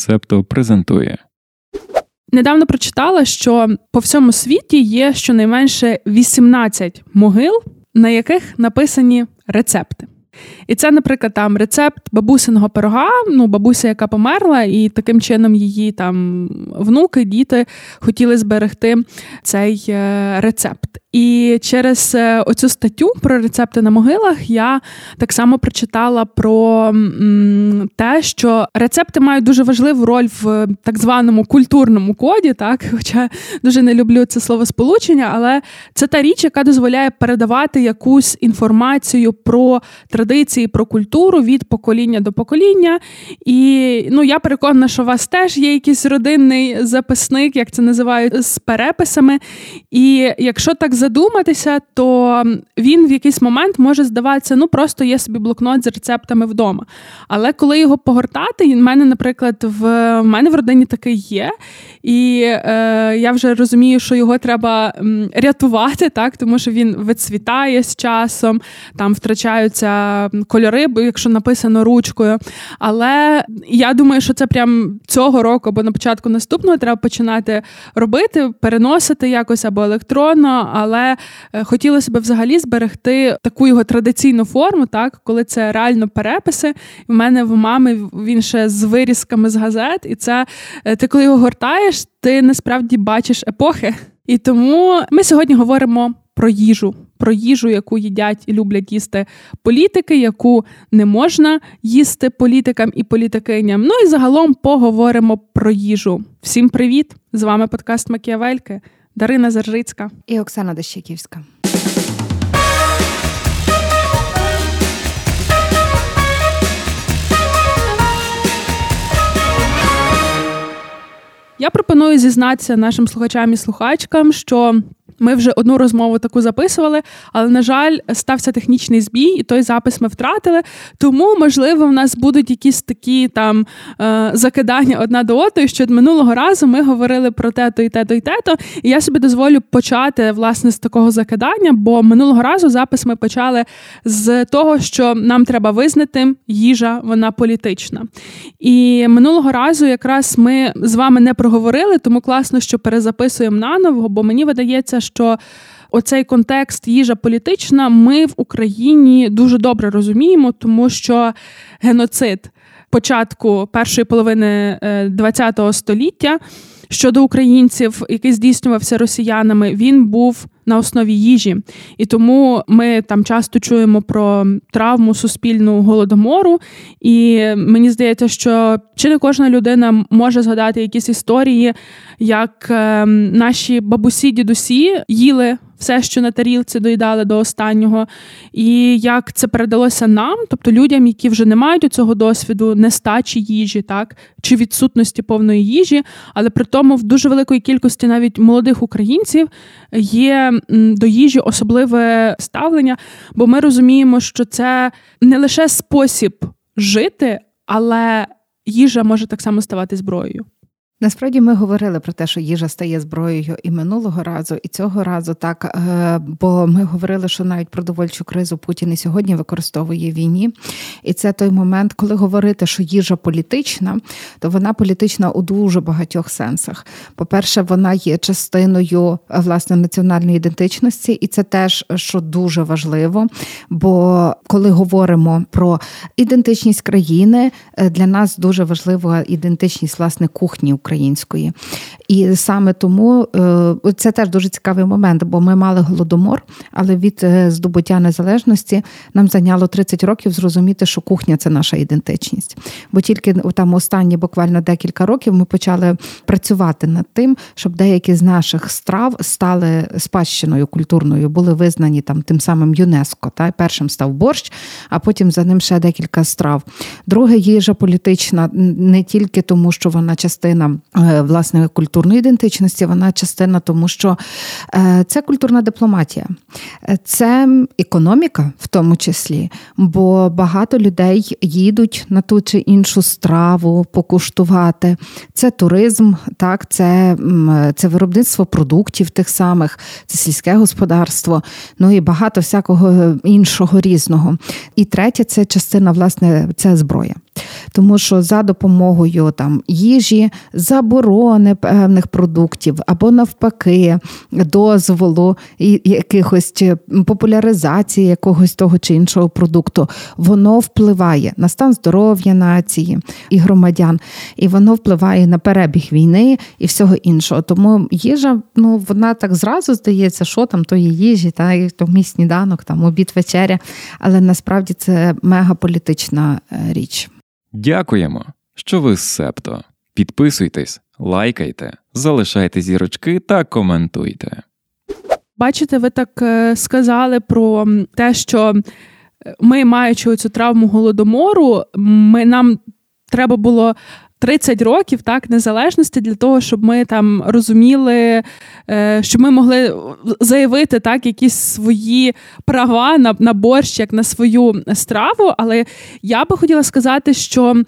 Септо презентує. Недавно прочитала, що по всьому світі є щонайменше 18 могил, на яких написані рецепти. І це, наприклад, там рецепт бабусиного пирога, ну, бабуся, яка померла, і таким чином її там внуки, діти хотіли зберегти цей е, рецепт. І через е, оцю статтю про рецепти на могилах я так само прочитала про те, що рецепти мають дуже важливу роль в так званому культурному коді, так, хоча дуже не люблю це слово сполучення, але це та річ, яка дозволяє передавати якусь інформацію про традиції, про культуру від покоління до покоління. І ну, я переконана, що у вас теж є якийсь родинний записник, як це називають, з переписами. І якщо так задуматися, то він в якийсь момент може здаватися, ну просто є собі блокнот з рецептами вдома. Але коли його погортати, в мене, наприклад, в, в мене в родині такий є, і е, я вже розумію, що його треба рятувати, так тому що він вицвітає з часом, там втрачаються кольори, якщо написано ручкою. Але я думаю, що це прям цього року або на початку наступного треба починати робити, переносити якось або електронно. Але е, хотілося б взагалі зберегти таку його традиційну форму, так коли це реально переписи. У мене в мами він ще з вирізками з газет, і це е, ти коли його гортаєш, ти насправді бачиш епохи. І тому ми сьогодні говоримо про їжу, про їжу, яку їдять і люблять їсти політики, яку не можна їсти політикам і політикиням. Ну і загалом поговоримо про їжу. Всім привіт! З вами подкаст Макіавельки, Дарина Заржицька і Оксана Дещаківська. Я пропоную зізнатися нашим слухачам і слухачкам, що ми вже одну розмову таку записували, але, на жаль, стався технічний збій, і той запис ми втратили. Тому, можливо, в нас будуть якісь такі там е, закидання одна до одної, що минулого разу ми говорили про те-то і те-то і те-то. І я собі дозволю почати власне з такого закидання, бо минулого разу запис ми почали з того, що нам треба визнати, їжа вона політична. І минулого разу якраз ми з вами не проговорили, тому класно, що перезаписуємо наново, бо мені видається, що оцей контекст їжа політична ми в Україні дуже добре розуміємо, тому що геноцид початку першої половини ХХ е, століття щодо українців, який здійснювався росіянами, він був на основі їжі, і тому ми там часто чуємо про травму суспільну голодомору. І мені здається, що чи не кожна людина може згадати якісь історії, як ем, наші бабусі, дідусі їли все, що на тарілці доїдали до останнього, і як це передалося нам, тобто людям, які вже не мають цього досвіду, нестачі їжі, так чи відсутності повної їжі, але при тому в дуже великої кількості навіть молодих українців є до їжі особливе ставлення, бо ми розуміємо, що це не лише спосіб жити, але їжа може так само ставати зброєю. Насправді ми говорили про те, що їжа стає зброєю і минулого разу, і цього разу так. Е, бо ми говорили, що навіть продовольчу кризу Путін і сьогодні використовує війні. І це той момент, коли говорити, що їжа політична, то вона політична у дуже багатьох сенсах. По-перше, вона є частиною власне національної ідентичності, і це теж що дуже важливо. Бо коли говоримо про ідентичність країни, е, для нас дуже важлива ідентичність власне кухні України української. І саме тому е, це теж дуже цікавий момент, бо ми мали голодомор, але від е, здобуття незалежності нам зайняло 30 років зрозуміти, що кухня це наша ідентичність. Бо тільки там останні буквально декілька років ми почали працювати над тим, щоб деякі з наших страв стали спадщиною культурною, були визнані там тим самим ЮНЕСКО. Та першим став борщ, а потім за ним ще декілька страв. Друге, їжа політична не тільки тому, що вона частина власне культурної ідентичності, вона частина, тому що е, це культурна дипломатія, це економіка в тому числі, бо багато людей їдуть на ту чи іншу страву покуштувати. Це туризм, так, це, це виробництво продуктів тих самих, це сільське господарство, ну і багато всякого іншого різного. І третє, це частина, власне, це зброя. Тому що за допомогою там їжі, заборони певних продуктів або навпаки, дозволу якихось популяризації якогось того чи іншого продукту, воно впливає на стан здоров'я нації і громадян, і воно впливає на перебіг війни і всього іншого. Тому їжа, ну вона так зразу здається, що там тої їжі, та і то мій сніданок, там обід вечеря, але насправді це мегаполітична е, річ. Дякуємо, що ви з Септо. Підписуйтесь, лайкайте, залишайте зірочки та коментуйте. Бачите, ви так е, сказали про те, що ми, маючи цю травму голодомору, ми нам треба було 30 років так незалежності для того, щоб ми там розуміли, е, щоб ми могли заявити так якісь свої права на, на борщ, як на свою страву. Але я би хотіла сказати, що.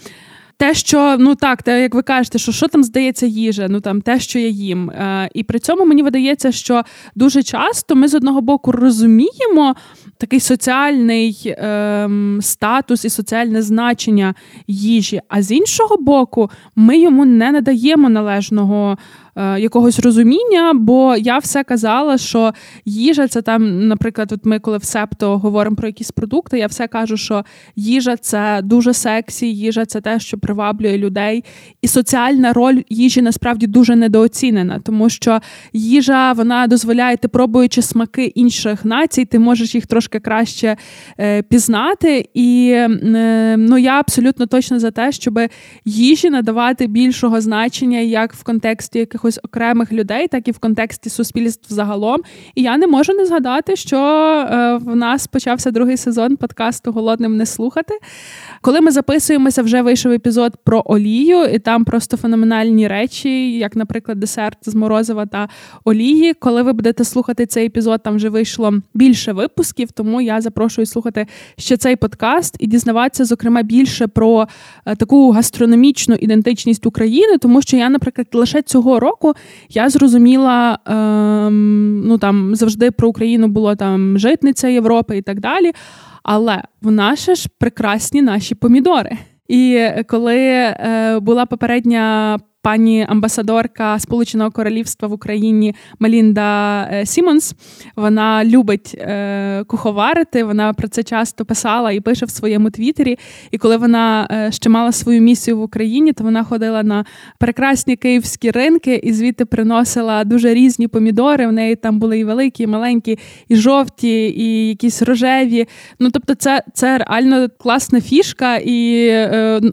Те, що ну так, те, як ви кажете, що що там здається їжа, ну там те, що я їм. Е, І при цьому мені видається, що дуже часто ми з одного боку розуміємо такий соціальний е, статус і соціальне значення їжі, а з іншого боку, ми йому не надаємо належного якогось розуміння, бо я все казала, що їжа це там, наприклад, от ми коли в септо говоримо про якісь продукти, я все кажу, що їжа це дуже сексі, їжа це те, що приваблює людей. І соціальна роль їжі насправді дуже недооцінена, тому що їжа вона дозволяє, ти пробуючи смаки інших націй, ти можеш їх трошки краще е, пізнати. І е, ну я абсолютно точно за те, щоб їжі надавати більшого значення як в контексті яких якихось окремих людей, так і в контексті суспільств загалом. І я не можу не згадати, що е, в нас почався другий сезон подкасту Голодним не слухати. Коли ми записуємося, вже вийшов епізод про олію, і там просто феноменальні речі, як, наприклад, десерт з морозива та олії. Коли ви будете слухати цей епізод, там вже вийшло більше випусків, тому я запрошую слухати ще цей подкаст і дізнаватися, зокрема, більше про е, таку гастрономічну ідентичність України, тому що я, наприклад, лише цього року року я зрозуміла, ем, ну там завжди про Україну було там житниця Європи і так далі. Але в наші ж прекрасні наші помідори. І коли е, була попередня пані амбасадорка Сполученого Королівства в Україні Мелінда е, Сіммонс. Вона любить е, куховарити. Вона про це часто писала і пише в своєму твіттері. І коли вона е, ще мала свою місію в Україні, то вона ходила на прекрасні київські ринки і звідти приносила дуже різні помідори. В неї там були і великі, і маленькі, і жовті, і якісь рожеві. Ну тобто, це це реально класна фішка, і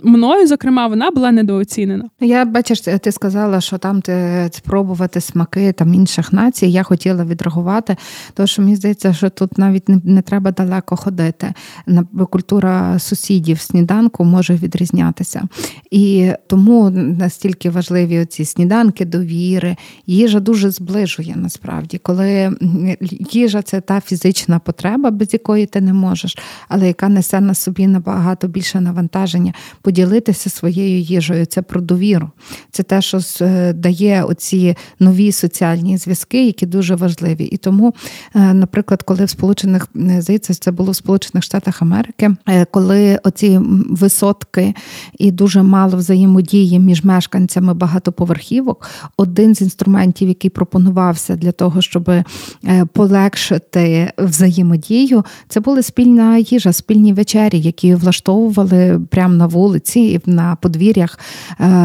мною, зокрема, вона була недооцінена. Я бачиш ж ти сказала, що там ти спробувати смаки там інших націй. Я хотіла відреагувати, тому що мені здається, що тут навіть не, не треба далеко ходити. Культура сусідів сніданку може відрізнятися. І тому настільки важливі оці сніданки, довіри. Їжа дуже зближує насправді, коли їжа це та фізична потреба, без якої ти не можеш, але яка несе на собі набагато більше навантаження, поділитися своєю їжею. Це про довіру. Це те, що е, дає оці нові соціальні зв'язки, які дуже важливі. І тому, е, наприклад, коли в Сполучених е, здається, це було в Сполучених Штатах Америки, коли оці висотки і дуже мало взаємодії між мешканцями багатоповерхівок, один з інструментів, який пропонувався для того, щоб полегшити взаємодію, це була спільна їжа, спільні вечері, які влаштовували прямо на вулиці і на подвір'ях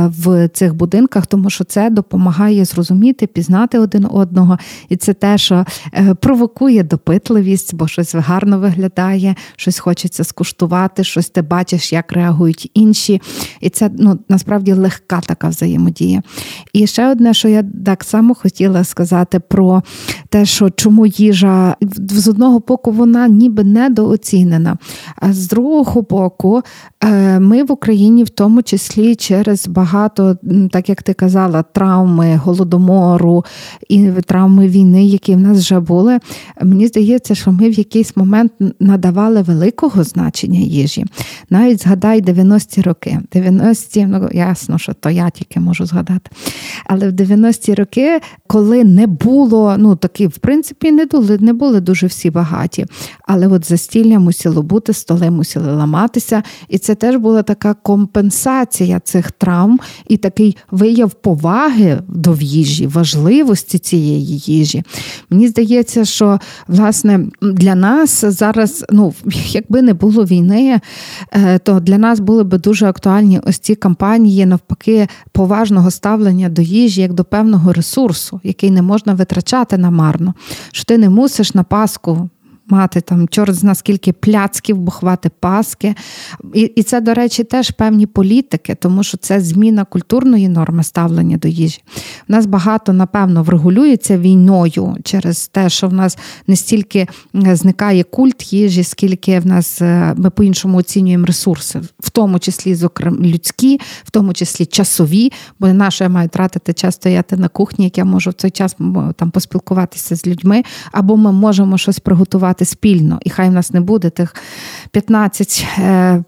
в цих цих будинках, тому що це допомагає зрозуміти, пізнати один одного, і це те, що е, провокує допитливість, бо щось гарно виглядає, щось хочеться скуштувати, щось ти бачиш, як реагують інші. І це ну насправді легка така взаємодія. І ще одне, що я так само хотіла сказати про те, що чому їжа з одного боку вона ніби недооцінена, а з другого боку, е, ми в Україні, в тому числі через багато так як ти казала, травми голодомору і травми війни, які в нас вже були. Мені здається, що ми в якийсь момент надавали великого значення їжі. Навіть згадай 90-ті роки. 90-ті, ну ясно, що то я тільки можу згадати. Але в 90-ті роки, коли не було, ну такі, в принципі, не були, не були дуже всі багаті. Але от застілля мусило бути, столи мусили ламатися. І це теж була така компенсація цих травм і такий вияв поваги до їжі, важливості цієї їжі. Мені здається, що власне для нас зараз, ну якби не було війни, е, то для нас були би дуже актуальні ось ці кампанії, навпаки, поважного ставлення до їжі як до певного ресурсу, який не можна витрачати намарно. Що ти не мусиш на Пасху мати там чорт зна скільки пляцків, бухвати паски. І і це, до речі, теж певні політики, тому що це зміна культурної норми ставлення до їжі. У нас багато, напевно, врегулюється війною через те, що в нас не стільки зникає культ їжі, скільки в нас е, ми по-іншому оцінюємо ресурси, в тому числі зокрема людські, в тому числі часові, бо не наше я маю тратити час стояти на кухні, як я можу в цей час там поспілкуватися з людьми, або ми можемо щось приготувати працювати спільно, і хай в нас не буде тих 15 е,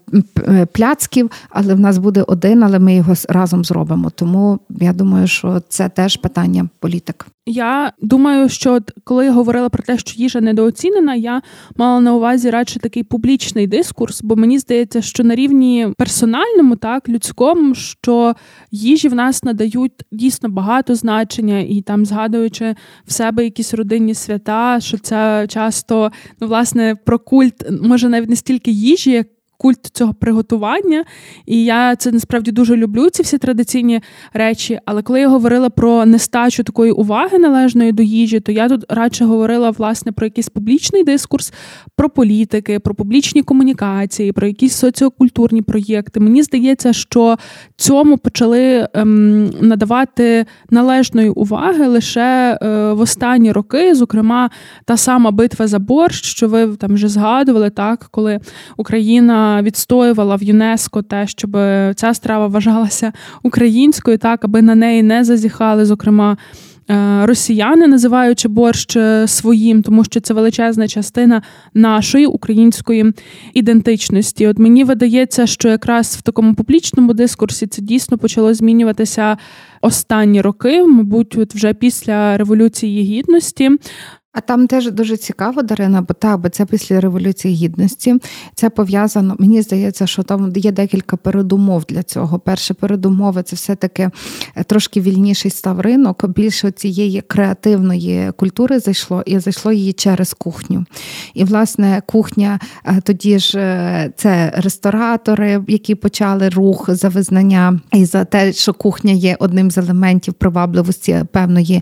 е, пляцків, але в нас буде один, але ми його разом зробимо. Тому я думаю, що це теж питання політик. Я думаю, що коли я говорила про те, що їжа недооцінена, я мала на увазі радше такий публічний дискурс, бо мені здається, що на рівні персональному, так людському, що їжі в нас надають дійсно багато значення, і там, згадуючи в себе якісь родинні свята, що це часто ну власне про культ, може навіть не стільки їжі, як культ цього приготування. І я це насправді дуже люблю, ці всі традиційні речі. Але коли я говорила про нестачу такої уваги належної до їжі, то я тут радше говорила власне про якийсь публічний дискурс, про політики, про публічні комунікації, про якісь соціокультурні проєкти. Мені здається, що цьому почали ем, надавати належної уваги лише е, в останні роки, зокрема, та сама битва за борщ, що ви там вже згадували, так коли Україна відстоювала в ЮНЕСКО те, щоб ця страва вважалася українською, так аби на неї не зазіхали, зокрема. Е, росіяни, називаючи борщ е, своїм, тому що це величезна частина нашої української ідентичності. От мені видається, що якраз в такому публічному дискурсі це дійсно почало змінюватися останні роки, мабуть, от вже після революції гідності. А там теж дуже цікаво, Дарина, бо та, бо це після Революції Гідності. Це пов'язано. Мені здається, що там є декілька передумов для цього. Перше передумови це все-таки е, трошки вільніший став ринок. Більше цієї креативної культури зайшло, і зайшло її через кухню. І, власне, кухня е, тоді ж е, це ресторатори, які почали рух за визнання, і за те, що кухня є одним з елементів привабливості певної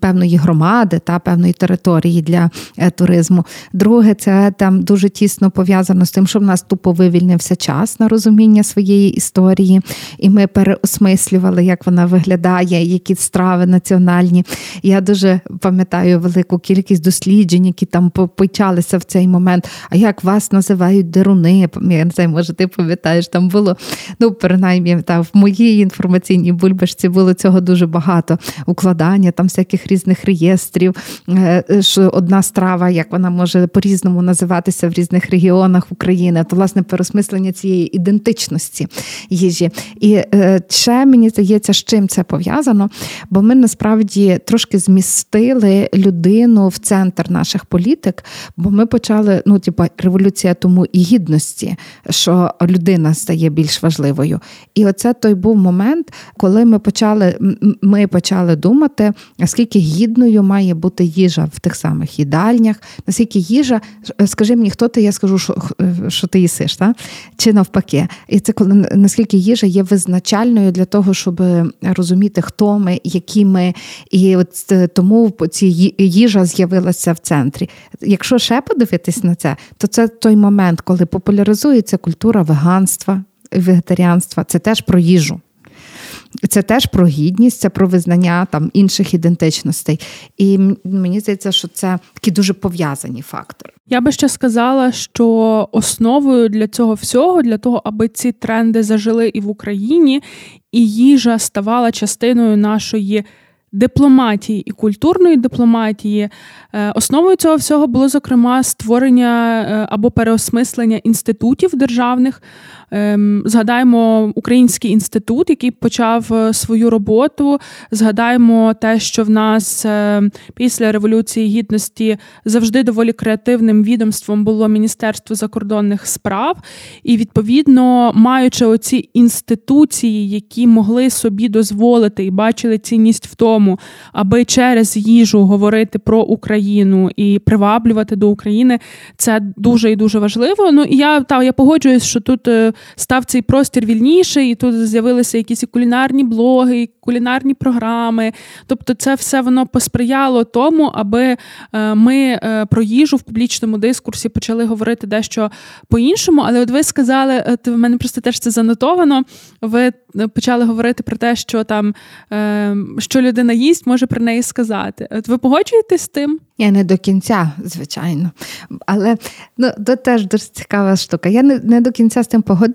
певної громади. та певної території для е, туризму. Друге, це там дуже тісно пов'язано з тим, що в нас тупо вивільнився час на розуміння своєї історії, і ми переосмислювали, як вона виглядає, які страви національні. Я дуже пам'ятаю велику кількість досліджень, які там почалися в цей момент. А як вас називають деруни? Я не знаю, може, ти пам'ятаєш, там було ну, принаймні, та в моїй інформаційній бульбашці було цього дуже багато укладання там всяких різних реєстрів, що одна страва, як вона може по-різному називатися в різних регіонах України, то власне переосмислення цієї ідентичності їжі. І е, ще мені здається, з чим це пов'язано, бо ми насправді трошки змістили людину в центр наших політик, бо ми почали, ну, типу, революція тому і гідності, що людина стає більш важливою. І оце той був момент, коли ми почали, ми почали думати, наскільки гідною має бути бути їжа в тих самих їдальнях, наскільки їжа, скажи мені, хто ти, я скажу, що що ти їсиш, та? чи навпаки. І це коли наскільки їжа є визначальною для того, щоб розуміти, хто ми, які ми. І от е, тому ці їжа з'явилася в центрі. Якщо ще подивитись на це, то це той момент, коли популяризується культура веганства, вегетаріанства, це теж про їжу. Це теж про гідність, це про визнання там інших ідентичностей. І мені здається, що це такі дуже пов'язані фактори. Я би ще сказала, що основою для цього всього, для того, аби ці тренди зажили і в Україні, і їжа ставала частиною нашої дипломатії і культурної дипломатії. Е, основою цього всього було зокрема створення е, або переосмислення інститутів державних. Ем, згадаємо Український інститут, який почав е, свою роботу. Згадаємо те, що в нас після Революції Гідності завжди доволі креативним відомством було Міністерство закордонних справ, і відповідно, маючи оці інституції, які могли собі дозволити і бачили цінність в тому, аби через їжу говорити про Україну і приваблювати до України, це дуже і дуже важливо. Ну і я та я погоджуюсь, що тут е, став цей простір вільніший, і тут з'явилися якісь кулінарні блоги, кулінарні програми. Тобто, це все воно посприяло тому, аби е, ми е, про їжу в публічному дискурсі почали говорити дещо по-іншому. Але от ви сказали, в мене просто теж це занотовано. Ви почали говорити про те, що там що людина їсть, може про неї сказати. От ви погоджуєтесь з тим? Я не до кінця, звичайно. Але ну, це теж дуже цікава штука. Я не не до кінця з тим погоджуюся,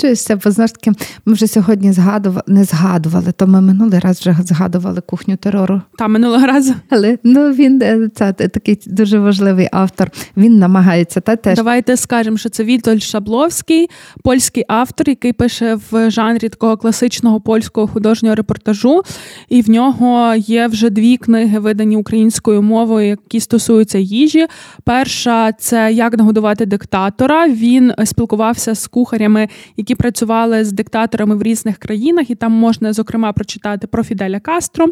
бо знову ж таки ми вже сьогодні згадували, не згадували, то ми минулий раз вже згадували кухню терору. Та минулого разу. Але ну він е, це такий дуже важливий автор. Він намагається та теж. Давайте скажемо, що це Вітоль Шабловський, польський автор, який пише в жанрі такого класичного польського художнього репортажу. І в нього є вже дві книги, видані українською мовою, які стосуються стосуються їжі. Перша це як нагодувати диктатора. Він спілкувався з кухарями, які працювали з диктаторами в різних країнах, і там можна зокрема прочитати про Фіделя Кастро.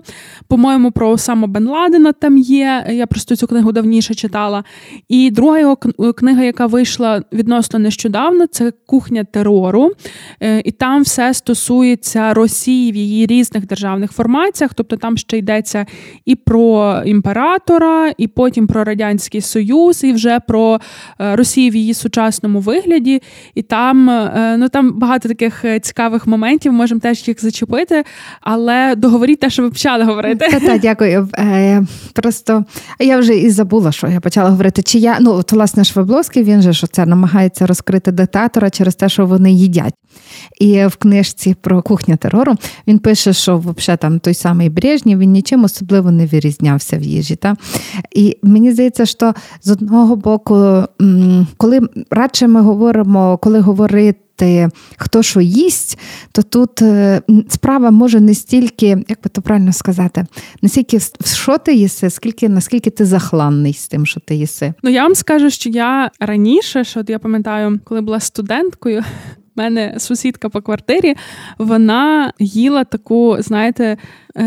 По-моєму, про Осама Бен Ладена там є. Я просто цю книгу давніше читала. І друга його книга, яка вийшла відносно нещодавно, це кухня терору. Е, і там все стосується Росії в її різних державних формаціях. Тобто там ще йдеться і про імператора, і потім про радянський союз, і вже про е, Росію в її сучасному вигляді. І там е, ну там багато таких е, цікавих моментів, можемо теж їх зачепити, але договоріть те, що ви почали говорити. Та-та, дякую. Просто я вже і забула, що я почала говорити. Чи я ну от власне Швабловський, він же що це намагається розкрити диктатора через те, що вони їдять. І в книжці про кухню терору він пише, що взагалі там той самий Брежнєв, він нічим особливо не вирізнявся в їжі. Та? І мені здається, що з одного боку, коли радше ми говоримо, коли говорити. Хто що їсть, то тут е, справа може не стільки, як би то правильно сказати, не стільки що ти їси, скільки наскільки ти захланний з тим, що ти їси. Ну я вам скажу, що я раніше, що от я пам'ятаю, коли була студенткою, У мене сусідка по квартирі, вона їла таку, знаєте,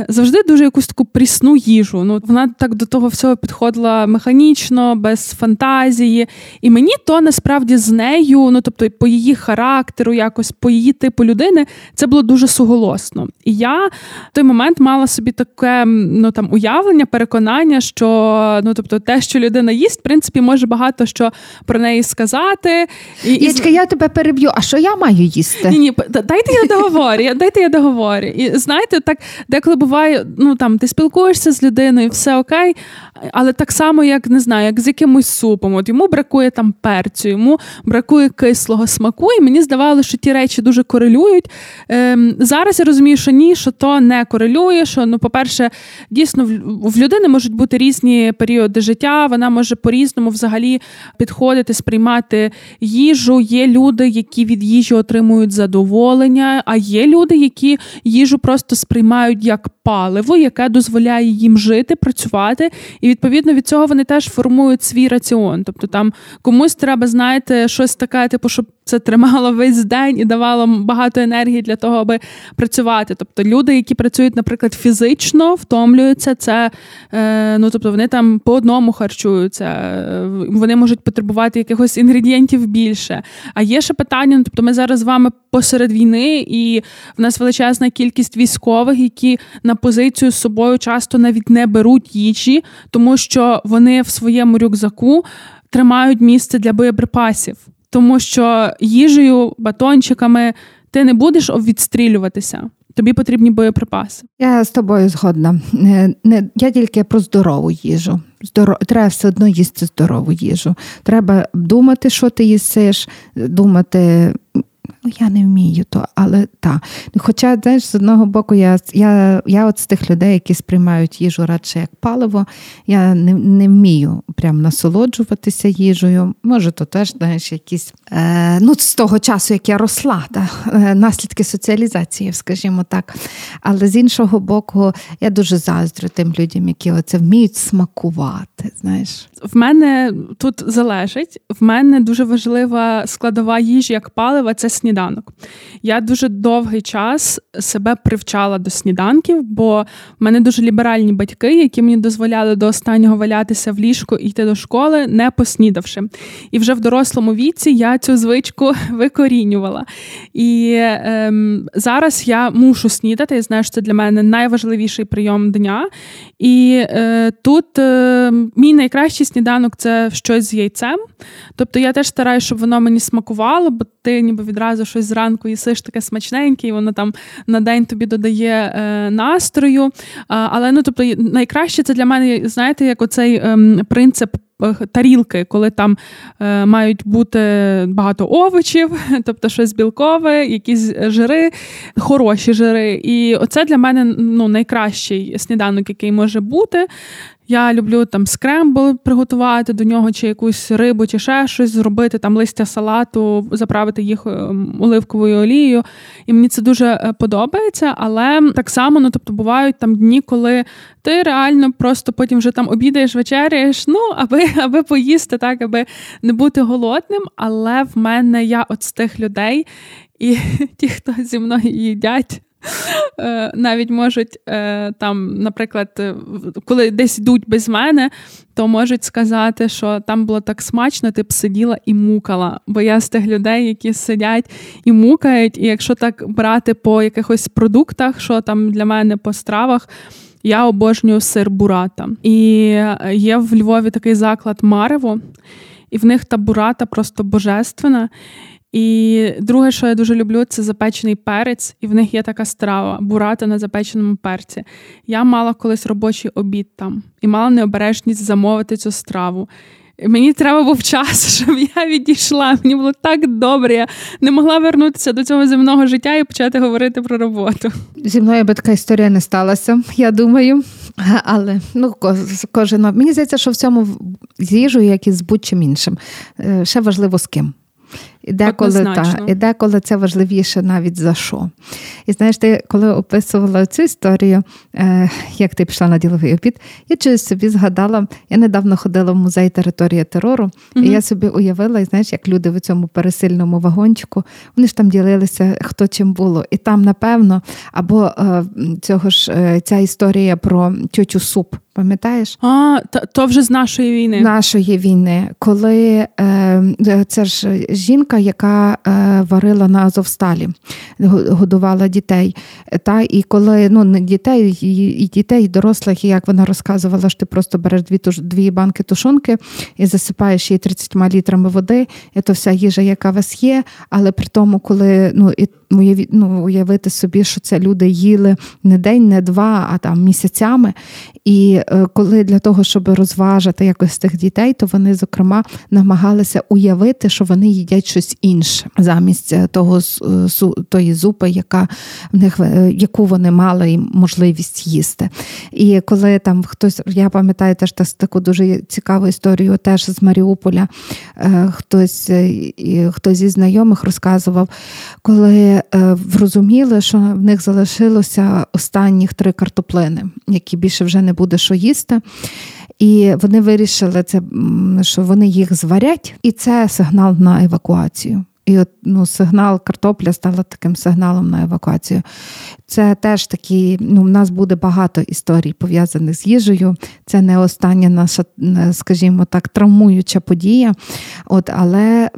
завжди дуже якусь таку прісну їжу. Ну вона так до того всього підходила механічно, без фантазії. І мені то насправді з нею, ну тобто, по її характеру, якось по її типу людини, це було дуже суголосно. І я в той момент мала собі таке ну там уявлення, переконання, що ну тобто, те, що людина їсть, в принципі, може багато що про неї сказати. І, Ячка, і... я тебе переб'ю. А що я маю їсти? Ні, ні, дайте я договорю. Дайте я договорю. І знаєте, так деколи буває, ну там ти спілкуєшся з людиною, все окей, але так само, як не знаю, як з якимось супом. От йому бракує там перцю, йому бракує кислого смаку, і мені здавалося, що ті речі дуже корелюють. Ем, Зараз я розумію, що ні, що то не корелює. Що ну, по-перше, дійсно в людини можуть бути різні періоди життя. Вона може по-різному взагалі підходити, сприймати їжу. Є люди, які від їжі отримують задоволення, а є люди, які їжу просто сприймають як паливо, яке дозволяє їм жити, працювати, і відповідно від цього вони теж формують свій раціон. Тобто там комусь треба, знаєте, щось таке, типу, щоб це тримало весь день і давало багато енергії для того, аби працювати. Тобто люди, які працюють, наприклад, фізично, втомлюються, це е, ну тобто вони там по одному харчуються, е, вони можуть потребувати якихось інгредієнтів більше. А є ще питання: ну, тобто ми зараз з вами посеред війни, і в нас величезна кількість військових, які на позицію з собою часто навіть не беруть їжі, тому що вони в своєму рюкзаку тримають місце для боєприпасів тому що їжею, батончиками ти не будеш відстрілюватися. тобі потрібні боєприпаси. Я з тобою згодна. Не, не я тільки про здорову їжу. Здоров... Треба все одно їсти здорову їжу. Треба думати, що ти їсиш, думати ну я не вмію то, але так. Хоча, знаєш, з одного боку, я я, я от з тих людей, які сприймають їжу радше як паливо, я не не вмію прям насолоджуватися їжею. Може, то теж знаєш, якісь е, ну, з того часу, як я росла, та, е, наслідки соціалізації, скажімо так. Але з іншого боку, я дуже заздрю тим людям, які оце вміють смакувати. знаєш. В мене тут залежить, в мене дуже важлива складова їжі як палива це сніданок. Я дуже довгий час себе привчала до сніданків, бо в мене дуже ліберальні батьки, які мені дозволяли до останнього валятися в ліжку і йти до школи, не поснідавши. І вже в дорослому віці я цю звичку викорінювала. І ем, зараз я мушу снідати. Я знаю, що це для мене найважливіший прийом дня. І е, тут е, мій найкращий сніданок це щось з яйцем. Тобто я теж стараюся, щоб воно мені смакувало, бо ти ніби відразу щось зранку їсиш таке смачненьке, і воно там на день тобі додає е, настрою. Але ну тобто найкраще це для мене, знаєте, як оцей ем, принцип. Е, тарілки, коли там е, мають бути багато овочів, тобто щось білкове, якісь жири, хороші жири. І оце для мене ну, найкращий сніданок, який може бути. Я люблю там скрембл приготувати до нього, чи якусь рибу, чи ще щось зробити, там листя салату, заправити їх ем, оливковою олією. І мені це дуже е, подобається. Але так само, ну тобто, бувають там дні, коли ти реально просто потім вже там обідаєш, вечеряєш, ну аби аби поїсти, так аби не бути голодним. Але в мене я от з тих людей, і ті, хто зі мною їдять. Е, навіть можуть е, там, наприклад, е, коли десь йдуть без мене, то можуть сказати, що там було так смачно, ти б сиділа і мукала. Бо я з тих людей, які сидять і мукають, і якщо так брати по якихось продуктах, що там для мене по стравах. Я обожнюю сир бурата. І є в Львові такий заклад Марево, і в них та бурата просто божественна. І друге, що я дуже люблю, це запечений перець, і в них є така страва бурата на запеченому перці. Я мала колись робочий обід там і мала необережність замовити цю страву. І Мені треба був час, щоб я відійшла. Мені було так добре. Я не могла вернутися до цього земного життя і почати говорити про роботу. Зі мною би така історія не сталася, я думаю. Але ну кожен мені здається, що в цьому з їжею, як і з будь-чим іншим, е, ще важливо з ким. І деколи та, і деколи це важливіше навіть за що. І знаєш, ти коли описувала цю історію, е, як ти пішла на діловий обід, я чогось собі згадала, я недавно ходила в музей території терору, угу. і я собі уявила, і знаєш, як люди в цьому пересильному вагончику, вони ж там ділилися, хто чим було. І там, напевно, або е, цього ж е, ця історія про тьотю суп. Пам'ятаєш? А, то вже з нашої війни. Нашої війни, коли е, це ж жінка, яка е, варила на Азовсталі, годувала дітей. Та, І коли ну, дітей, і дітей, і дорослих, і як вона розказувала, що ти просто береш дві дві банки тушонки і засипаєш її 30 літрами води, і то вся їжа, яка у вас є, але при тому, коли ну, і ну, уявити собі, що це люди їли не день, не два, а там місяцями. І е, коли для того, щоб розважити якось тих дітей, то вони, зокрема, намагалися уявити, що вони їдять щось інше замість е, того е, тої зупи, яка в них яку вони мали можливість їсти. І коли там хтось, я пам'ятаю теж таку дуже цікаву історію, теж з Маріуполя, хтось хтось зі знайомих розказував, коли зрозуміли, що в них залишилося останніх три картоплини, які більше вже не буде що їсти. І вони вирішили, це, що вони їх зварять, і це сигнал на евакуацію. І от ну, сигнал картопля стала таким сигналом на евакуацію. Це теж такі, ну, в нас буде багато історій пов'язаних з їжею. Це не остання наша, скажімо так, травмуюча подія. От, Але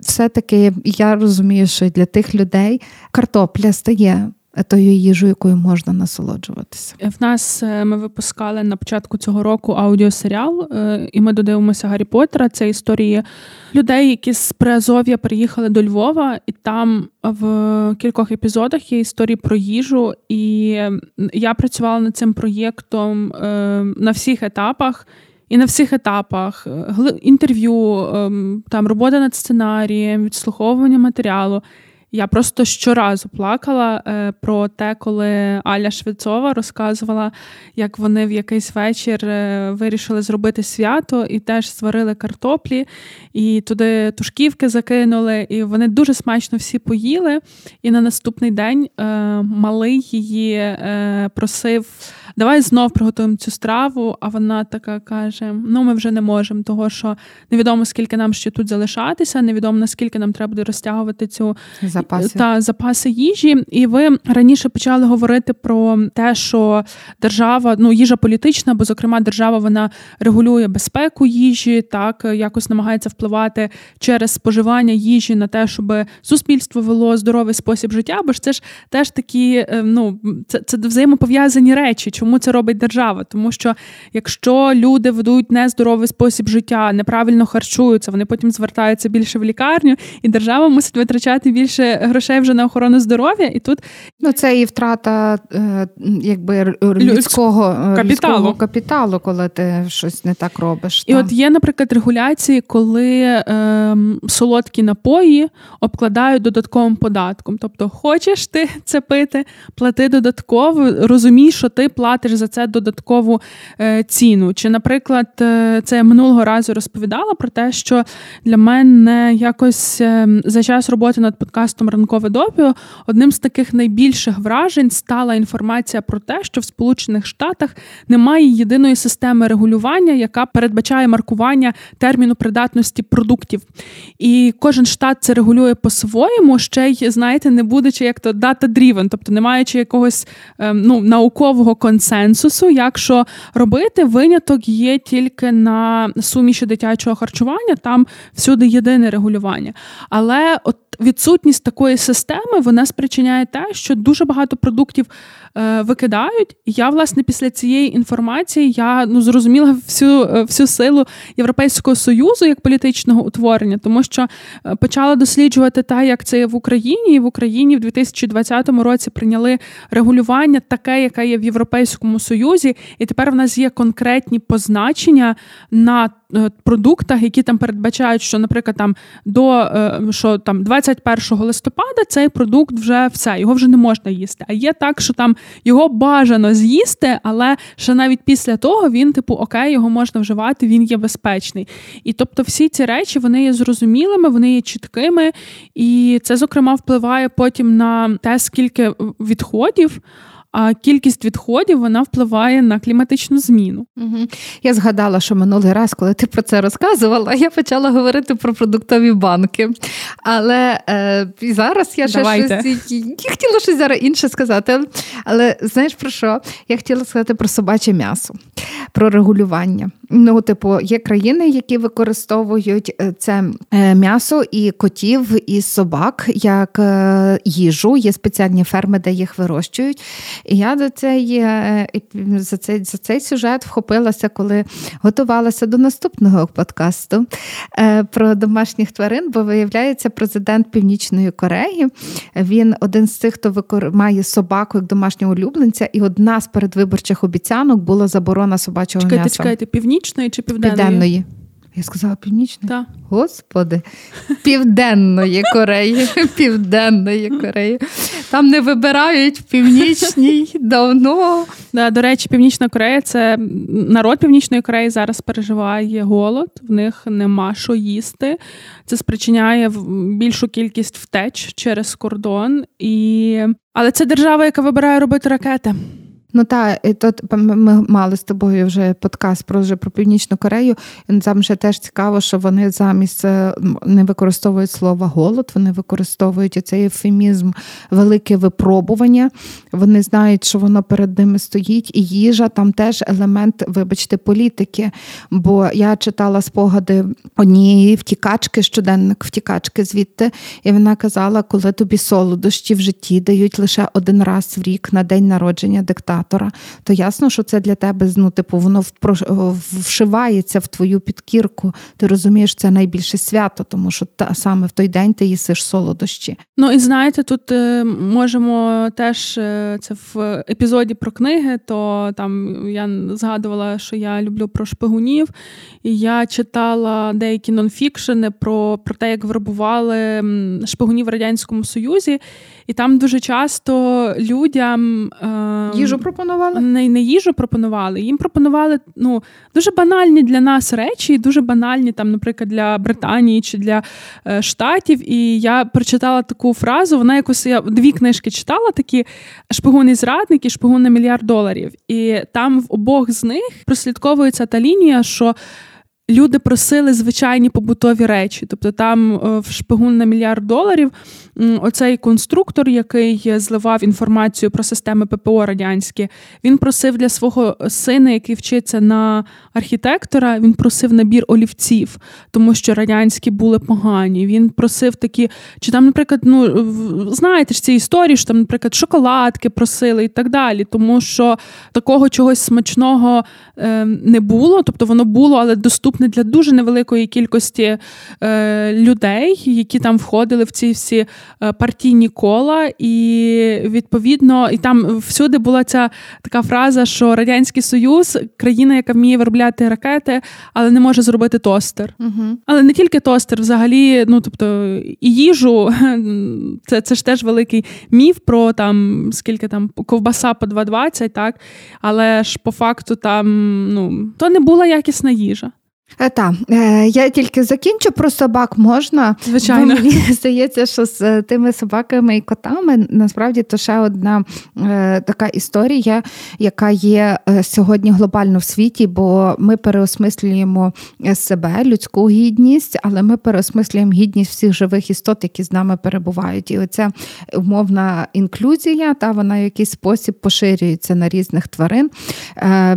все-таки я розумію, що для тих людей картопля стає тою їжею, якою можна насолоджуватися. В нас е, ми випускали на початку цього року аудіосеріал, е, і ми додивимося Гаррі Поттера. Це історії людей, які з Приазов'я приїхали до Львова, і там в кількох епізодах є історії про їжу. І я працювала над цим проєктом е, на всіх етапах. І на всіх етапах інтерв'ю, ем, там робота над сценарієм, відслуховування матеріалу. Я просто щоразу плакала е, про те, коли Аля Швецова розказувала, як вони в якийсь вечір е, вирішили зробити свято і теж сварили картоплі, і туди тушківки закинули, і вони дуже смачно всі поїли. І на наступний день е, малий її просив давай знов приготуємо цю страву. А вона така каже: Ну, ми вже не можемо, того що невідомо скільки нам ще тут залишатися, невідомо наскільки нам треба буде розтягувати цю запаси та запаси їжі. І ви раніше почали говорити про те, що держава, ну їжа політична, бо зокрема держава вона регулює безпеку їжі, так якось намагається впливати через споживання їжі на те, щоб суспільство вело здоровий спосіб життя, бо ж це ж теж такі, е, ну це це взаємопов'язані речі. Чому це робить держава? Тому що якщо люди ведуть нездоровий спосіб життя, неправильно харчуються, вони потім звертаються більше в лікарню, і держава мусить витрачати більше грошей вже на охорону здоров'я. І тут ну це і втрата е, якби людського капіталу. людського капіталу, коли ти щось не так робиш. І та. от є, наприклад, регуляції, коли е, солодкі напої обкладають додатковим податком. Тобто, хочеш ти це пити, плати додатково, розумій, що ти платиш платиш за це додаткову е, ціну. Чи, наприклад, е, це я минулого разу розповідала про те, що для мене якось е, за час роботи над подкастом Ранкове допіо одним з таких найбільших вражень стала інформація про те, що в Сполучених Штатах немає єдиної системи регулювання, яка передбачає маркування терміну придатності продуктів. І кожен штат це регулює по-своєму, ще й знаєте, не будучи як то data-driven, тобто не маючи якогось ем, ну, наукового концепту консенсусу, якщо робити виняток є тільки на суміші дитячого харчування, там всюди єдине регулювання. Але от відсутність такої системи вона спричиняє те, що дуже багато продуктів е, викидають. І я, власне, після цієї інформації я ну зрозуміла всю е, всю силу Європейського союзу як політичного утворення, тому що е, почала досліджувати те, як це є в Україні, і в Україні в 2020 році прийняли регулювання, таке, яке є в Європейському Союзі, і тепер в нас є конкретні позначення на продуктах, які там передбачають, що, наприклад, там до е, що там 21 листопада цей продукт вже все, його вже не можна їсти. А є так, що там його бажано з'їсти, але ще навіть після того він, типу, окей, його можна вживати, він є безпечний. І тобто, всі ці речі вони є зрозумілими, вони є чіткими, і це, зокрема, впливає потім на те, скільки відходів а кількість відходів вона впливає на кліматичну зміну. Угу. Я згадала, що минулий раз, коли ти про це розказувала, я почала говорити про продуктові банки. Але е, зараз я ще Давайте. щось я хотіла щось зараз інше сказати. Але знаєш про що? Я хотіла сказати про собаче м'ясо, про регулювання. Ну, типу, є країни, які використовують е, це е, м'ясо і котів і собак як е, їжу. Є спеціальні ферми, де їх вирощують. І я до цієї, за цей за цей сюжет вхопилася, коли готувалася до наступного подкасту про домашніх тварин, бо виявляється, президент Північної Кореї він один з тих, хто має собаку як домашнього улюбленця, і одна з передвиборчих обіцянок була заборона собачого чекайте, м'яса. Чекайте, північної чи південної? Південної. Я сказала північної? Так. Господи, Південної Кореї. Південної Кореї. Там не вибирають в північній давно. Да, До речі, Північна Корея це народ Північної Кореї зараз переживає голод, в них нема що їсти. Це спричиняє більшу кількість втеч через кордон. І... Але це держава, яка вибирає робити ракети. Ну так, і тут ми мали з тобою вже подкаст про вже про Північну Корею. І Там ще теж цікаво, що вони замість е, не використовують слова голод, вони використовують цей ефемізм велике випробування. Вони знають, що воно перед ними стоїть, і їжа там теж елемент, вибачте, політики. Бо я читала спогади однієї втікачки, щоденник втікачки звідти, і вона казала, коли тобі солодощі в житті дають лише один раз в рік на день народження диктатора, то ясно, що це для тебе ну, типу, воно вшивається в твою підкірку. Ти розумієш, це найбільше свято, тому що та саме в той день ти їсиш солодощі. Ну і знаєте, тут е, можемо теж е, це в епізоді про книги, то там я згадувала, що я люблю про шпигунів, і я читала деякі нонфікшени про, про те, як вербували шпигунів в радянському союзі, і там дуже часто людям е, їжу пропонували? Не, не їжу пропонували. Їм пропонували ну, дуже банальні для нас речі, дуже банальні, там, наприклад, для Британії чи для е, Штатів. І я прочитала таку фразу. Вона якось я дві книжки читала: такі шпигун і зрадник і шпигун на мільярд доларів. І там в обох з них прослідковується та лінія, що. Люди просили звичайні побутові речі, тобто там е, в шпигун на мільярд доларів оцей конструктор, який зливав інформацію про системи ППО радянські, він просив для свого сина, який вчиться на архітектора, він просив набір олівців, тому що радянські були погані. Він просив такі, чи там, наприклад, ну знаєте ж ці історії, що там, наприклад, шоколадки просили і так далі, тому що такого чогось смачного е, не було, тобто воно було, але доступне для дуже невеликої кількості е, людей, які там входили в ці всі. Е, партійні кола, і відповідно, і там всюди була ця така фраза, що Радянський Союз країна, яка вміє виробляти ракети, але не може зробити тостер. Угу. Але не тільки тостер, взагалі, ну тобто і їжу, це це ж теж великий міф про там скільки там ковбаса по 2,20, так але ж по факту там ну то не була якісна їжа. Е, так, е, я тільки закінчу про собак можна. Звичайно. Бо мені здається, що з тими собаками і котами насправді то ще одна е, така історія, яка є сьогодні глобально в світі, бо ми переосмислюємо себе, людську гідність, але ми переосмислюємо гідність всіх живих істот, які з нами перебувають. І оця умовна інклюзія, та вона в якийсь спосіб поширюється на різних тварин,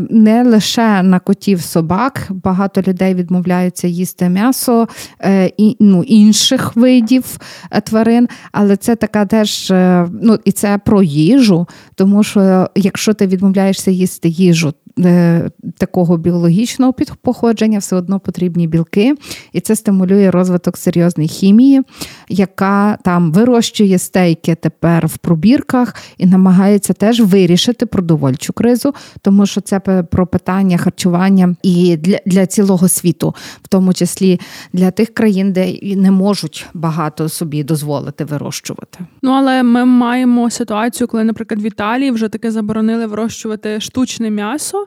не лише на котів собак, багато людей людей відмовляються їсти м'ясо е, і, ну, інших видів е, тварин, але це така теж е, ну, і це про їжу, тому що якщо ти відмовляєшся їсти їжу такого біологічного походження, все одно потрібні білки, і це стимулює розвиток серйозної хімії, яка там вирощує стейки тепер в пробірках і намагається теж вирішити продовольчу кризу, тому що це про питання харчування і для, для цілого світу, в тому числі для тих країн, де не можуть багато собі дозволити вирощувати. Ну але ми маємо ситуацію, коли, наприклад, в Італії вже таке заборонили вирощувати штучне м'ясо.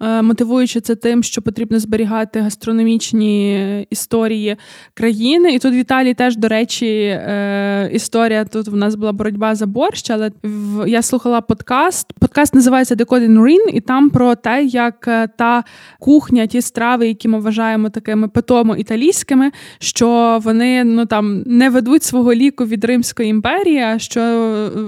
мотивуючи це тим, що потрібно зберігати гастрономічні історії країни. І тут в Італії теж, до речі, е, історія тут в нас була боротьба за борщ, але я слухала подкаст. Подкаст називається Decoding Rin, і там про те, як е, та кухня, ті страви, які ми вважаємо такими питомо італійськими, що вони ну там не ведуть свого ліку від Римської імперії, а що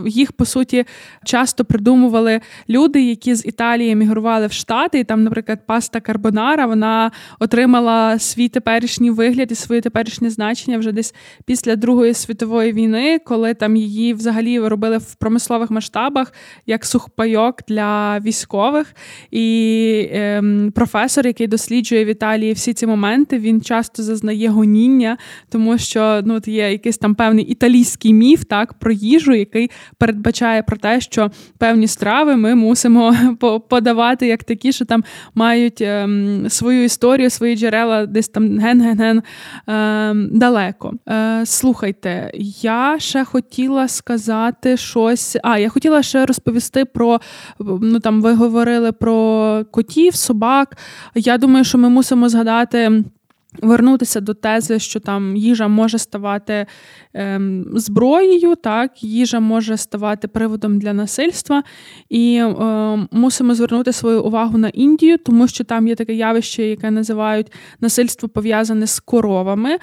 їх по суті часто придумували люди, які з Італії емігрували в Штати і там, наприклад, паста карбонара вона отримала свій теперішній вигляд і своє теперішнє значення вже десь після Другої світової війни, коли там її взагалі робили в промислових масштабах як сухпайок для військових. І ем, професор, який досліджує в Італії всі ці моменти, він часто зазнає гоніння, тому що ну, є якийсь там певний італійський міф так, про їжу, який передбачає про те, що певні страви ми мусимо подавати як такі, що там мають ем, свою історію, свої джерела десь там ген-ген-ген ем, далеко. Е, Слухайте, я ще хотіла сказати щось. А, я хотіла ще розповісти про ну там ви говорили про котів, собак. Я думаю, що ми мусимо згадати. Вернутися до тези, що там їжа може ставати ем, зброєю, так, їжа може ставати приводом для насильства, і ем, мусимо звернути свою увагу на Індію, тому що там є таке явище, яке називають насильство пов'язане з коровами.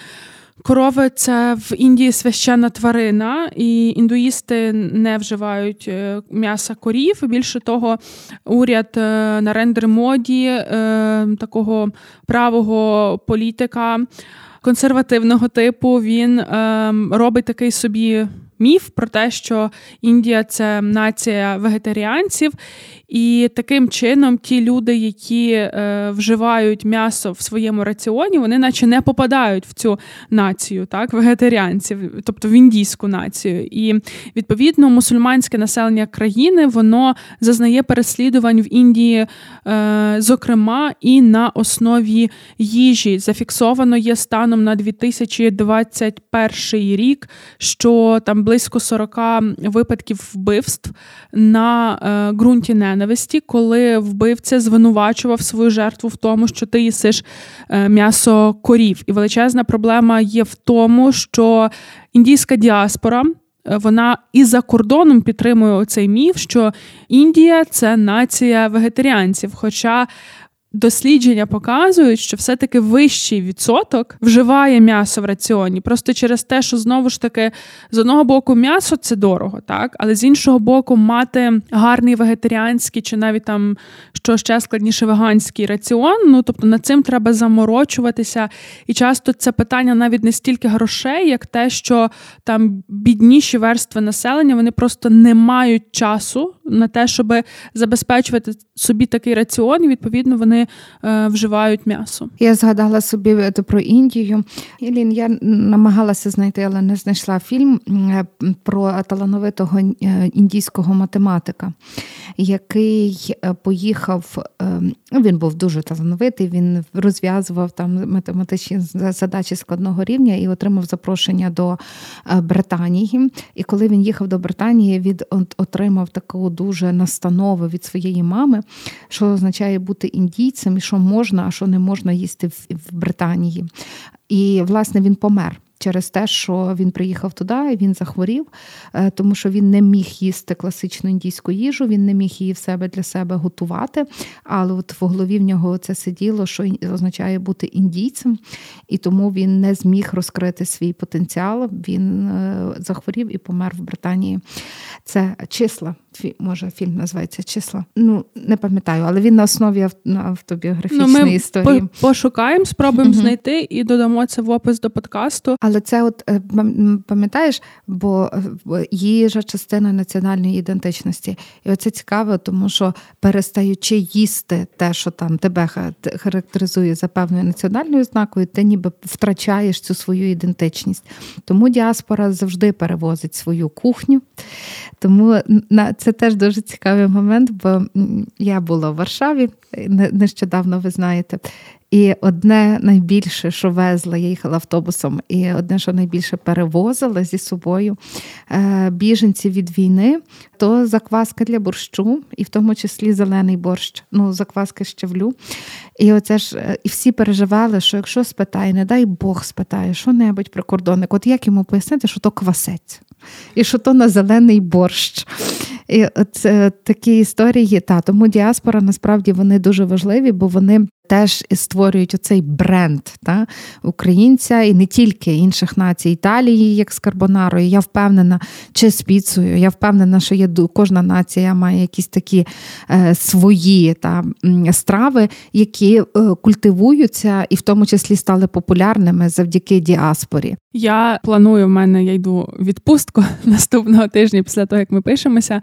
Корови це в Індії священна тварина, і індуїсти не вживають е, м'яса корів. Більше того, уряд е, на рендер моді е, такого правого політика консервативного типу він робить такий собі міф про те, що Індія це нація вегетаріанців, і таким чином ті люди, які е, вживають м'ясо в своєму раціоні, вони наче не попадають в цю націю, так, вегетаріанців, тобто в індійську націю. І відповідно мусульманське населення країни воно зазнає переслідувань в Індії, е, зокрема, і на основі їжі. Зафіксовано є станом на 2021 рік, що там близько 40 випадків вбивств на е, ґрунті ненависті, коли вбивця звинувачував свою жертву в тому, що ти їсиш е, м'ясо корів. І величезна проблема є в тому, що індійська діаспора. Е, вона і за кордоном підтримує цей міф, що Індія це нація вегетаріанців. Хоча Дослідження показують, що все-таки вищий відсоток вживає м'ясо в раціоні, просто через те, що знову ж таки з одного боку м'ясо це дорого, так але з іншого боку, мати гарний вегетаріанський чи навіть там що ще складніше веганський раціон. Ну тобто над цим треба заморочуватися. І часто це питання навіть не стільки грошей, як те, що там бідніші верстви населення вони просто не мають часу на те, щоб забезпечувати собі такий раціон. і Відповідно, вони е, вживають м'ясо. Я згадала собі е, про Індію. Ілін, я намагалася знайти, але не знайшла фільм е, про талановитого індійського математика, який поїхав. Ну, він був дуже талановитий. Він розв'язував там математичні задачі складного рівня і отримав запрошення до Британії. І коли він їхав до Британії, він отримав таку дуже настанову від своєї мами, що означає бути індійцем індійцям і що можна, а що не можна їсти в Британії. І, власне, він помер через те, що він приїхав туди, і він захворів, е, тому що він не міг їсти класичну індійську їжу, він не міг її в себе для себе готувати. Але от в голові в нього це сиділо, що означає бути індійцем, і тому він не зміг розкрити свій потенціал. Він е, захворів і помер в Британії. Це числа. Може, фільм називається числа. Ну не пам'ятаю, але він на основі автобіографічної ну, ми історії. Пошукаємо, спробуємо uh знайти і додамо це в опис до подкасту. Але це, от е, пам'ятаєш, бо їжа частина національної ідентичності. І оце цікаво, тому що перестаючи їсти те, що там тебе характеризує за певною національною знакою, ти ніби втрачаєш цю свою ідентичність. Тому діаспора завжди перевозить свою кухню. Тому це теж дуже цікавий момент, бо я була в Варшаві нещодавно, ви знаєте. І одне найбільше, що везла, я їхала автобусом, і одне, що найбільше перевозила зі собою е, біженці від війни, то закваска для борщу, і в тому числі зелений борщ, ну закваски щавлю. І оце ж е, і всі переживали, що якщо спитає, не дай Бог спитає, що небудь прикордонник, от як йому пояснити, що то квасець, і що то на зелений борщ. І це такі історії. Та тому діаспора насправді вони дуже важливі, бо вони теж створюють оцей бренд та, українця і не тільки інших націй Італії, як з карбонарою. Я впевнена, чи з піцею. Я впевнена, що є кожна нація має якісь такі е, свої та страви, які е, культивуються і в тому числі стали популярними завдяки діаспорі. Я планую в мене, я йду відпустку наступного тижня після того, як ми пишемося.